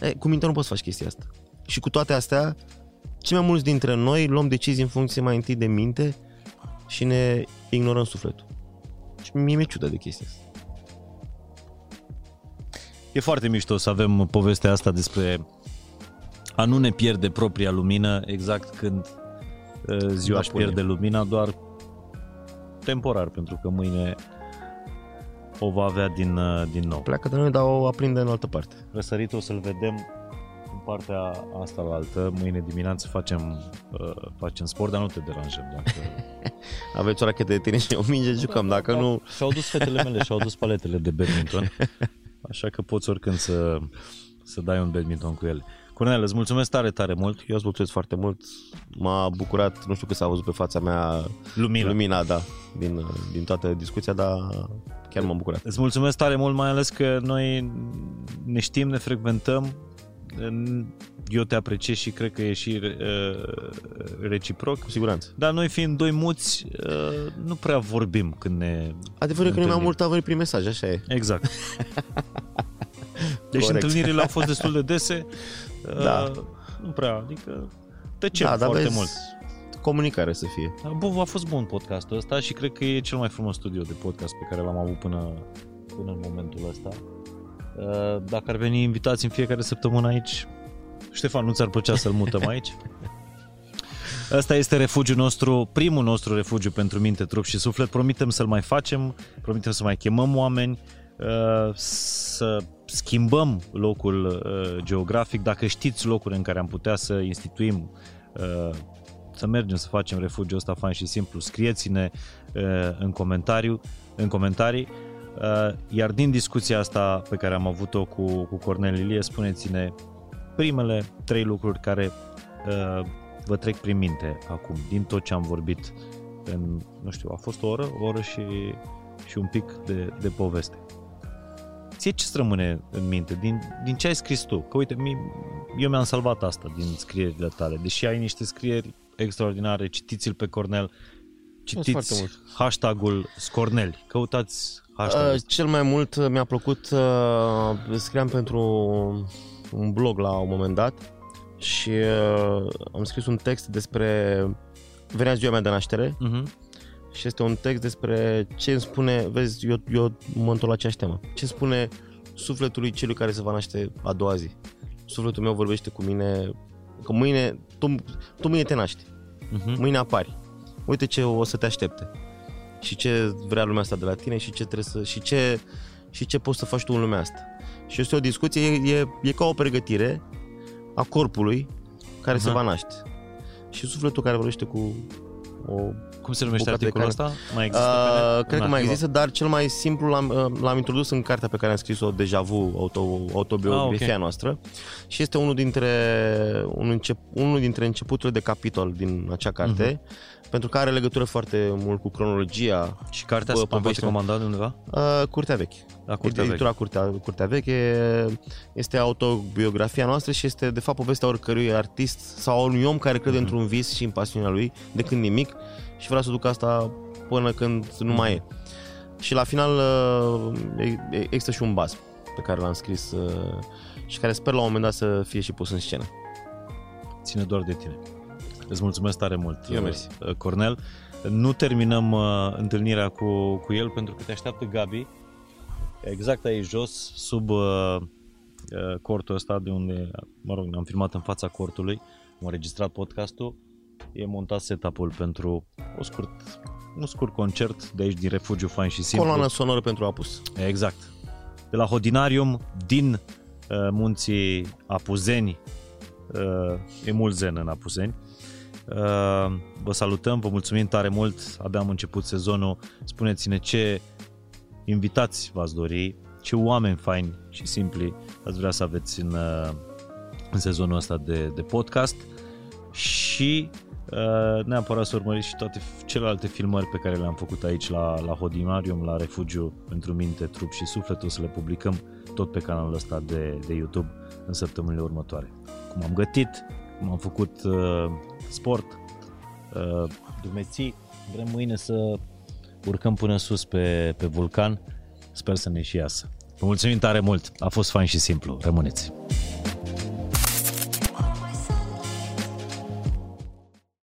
E, cu mintea nu poți să faci chestia asta. Și cu toate astea, cei mai mulți dintre noi luăm decizii în funcție mai întâi de minte și ne ignorăm sufletul. Și mie mi-e ciudă de chestia asta. E foarte mișto să avem povestea asta despre a nu ne pierde propria lumină exact când uh, ziua își Napoleon. pierde lumina, doar temporar, pentru că mâine o va avea din, uh, din nou. Pleacă de noi, dar o aprinde în altă parte. Răsăritul o să-l vedem în partea asta la altă. Mâine dimineață facem, uh, facem sport, dar nu te deranjăm. Dacă... Aveți o rachetă de tenis și o minge, jucăm. Dacă nu, Și-au dus fetele mele, și-au dus paletele de badminton, așa că poți oricând să, să dai un badminton cu ele. Cornel, îți mulțumesc tare, tare mult. eu îți mulțumesc foarte mult. M-a bucurat, nu știu că s-a văzut pe fața mea Lumina. lumina da, din, din toată discuția, dar chiar m-am bucurat. Îți mulțumesc tare mult, mai ales că noi ne știm, ne frecventăm, eu te apreciez și cred că e și uh, reciproc. Cu siguranță. Dar noi fiind doi muți, uh, nu prea vorbim când ne... Adevărul e că noi mai Întâlnim. mult am venit prin mesaj, așa e. Exact. Deci Corect. întâlnirile au fost destul de dese. uh, Da. Nu prea, adică tăcem da, dar foarte vezi, mult. Comunicare să fie. Bun, a fost bun podcastul ăsta și cred că e cel mai frumos studio de podcast pe care l-am avut până, până în momentul ăsta. Uh, Dacă ar veni invitați în fiecare săptămână aici, Ștefan, nu ți-ar plăcea să-l mutăm aici? Ăsta este refugiul nostru, primul nostru refugiu pentru minte, trup și suflet. Promitem să-l mai facem, promitem să mai chemăm oameni, uh, să schimbăm locul uh, geografic. Dacă știți locuri în care am putea să instituim uh, să mergem să facem refugiul ăsta fain și simplu, scrieți-ne uh, în comentariu, în comentarii. Uh, Iar din discuția asta pe care am avut-o cu, cu Cornel Ilie, spuneți-ne primele trei lucruri care uh, vă trec prin minte acum, din tot ce am vorbit în, nu știu, a fost o oră, o oră și, și un pic de, de poveste. Ție ce-ți rămâne în minte din, din ce ai scris tu? Că uite, mi, eu mi-am salvat asta din scrierile tale, deși ai niște scrieri extraordinare, citiți-l pe Cornel, foarte citiți mult. hashtagul Scorneli, căutați hashtagul. Uh, cel mai mult uh, mi-a plăcut, uh, scriam pentru un blog la un moment dat și uh, am scris un text despre venea ziua mea de naștere. Uh-huh. și este un text despre ce îmi spune, vezi, eu, eu mă întorc la aceeași temă, ce spune sufletului celui care se va naște a doua zi. Sufletul meu vorbește cu mine că mâine, tu, tu mâine te naști, Uh-huh. mâine apari. Uite ce o să te aștepte. Și ce vrea lumea asta de la tine și ce trebuie să și ce și ce poți să faci tu în lumea asta. Și este o discuție, e, e, e ca o pregătire a corpului care Aha. se va naște. Și sufletul care vorbește cu o Cum se numește bucată de articolul carne. ăsta? Mai există pe net? Uh, cred că Un mai articol? există, dar cel mai simplu l-am, uh, l-am introdus în cartea pe care am scris-o, Deja Vu, auto, autobiografia Ah, ok. noastră și este unul dintre, un încep, unul dintre începuturile de capitol din acea carte, Mhm. Pentru că are legătură foarte mult cu cronologia Și cartea Bă, se poate povestea- comanda de undeva? uh, Curtea Veche. La Curtea Editura Veche. Curtea, Curtea Veche este autobiografia noastră și este de fapt povestea oricărui artist sau a unui om care crede Mhm. într-un vis și în pasiunea lui de când e mic și vrea să ducă asta până când nu mai e. Și la final uh, e- e- există și un baz pe care l-am scris uh, și care sper la un moment dat să fie și pus în scenă. Ține doar de tine. Îți mulțumesc tare mult, Eu uh, mersi. uh, Cornel. Nu terminăm uh, întâlnirea cu, cu el pentru că te așteaptă Gabi exact aici jos, sub uh, uh, cortul ăsta de unde, mă rog, ne-am filmat în fața cortului, am înregistrat podcastul, e montat setup-ul pentru o scurt, un scurt concert de aici din Refugiu Fain și Simplu. Coloană sonoră pentru apus. Exact. De la Hodinarium, din uh, munții Apuzeni, uh, e mult zen în Apuzeni. Uh, vă salutăm, vă mulțumim tare mult, abia am început sezonul. Spuneți-ne ce invitați v-ați dori, ce oameni faini și simpli ați vrea să aveți în, uh, în sezonul ăsta de, de podcast și uh, neapărat să urmăriți și toate f- celelalte filmări pe care le-am făcut aici la, la Hodinarium, la Refugiu pentru minte, trup și suflet. O să le publicăm tot pe canalul ăsta de, de YouTube în săptămânile următoare. Cum am gătit, cum am făcut uh, sport, uh, dumeții. Vrem mâine să urcăm până sus pe, pe vulcan. Sper să ne și iasă. Vă mulțumim tare mult. A fost fain și simplu. Rămâneți!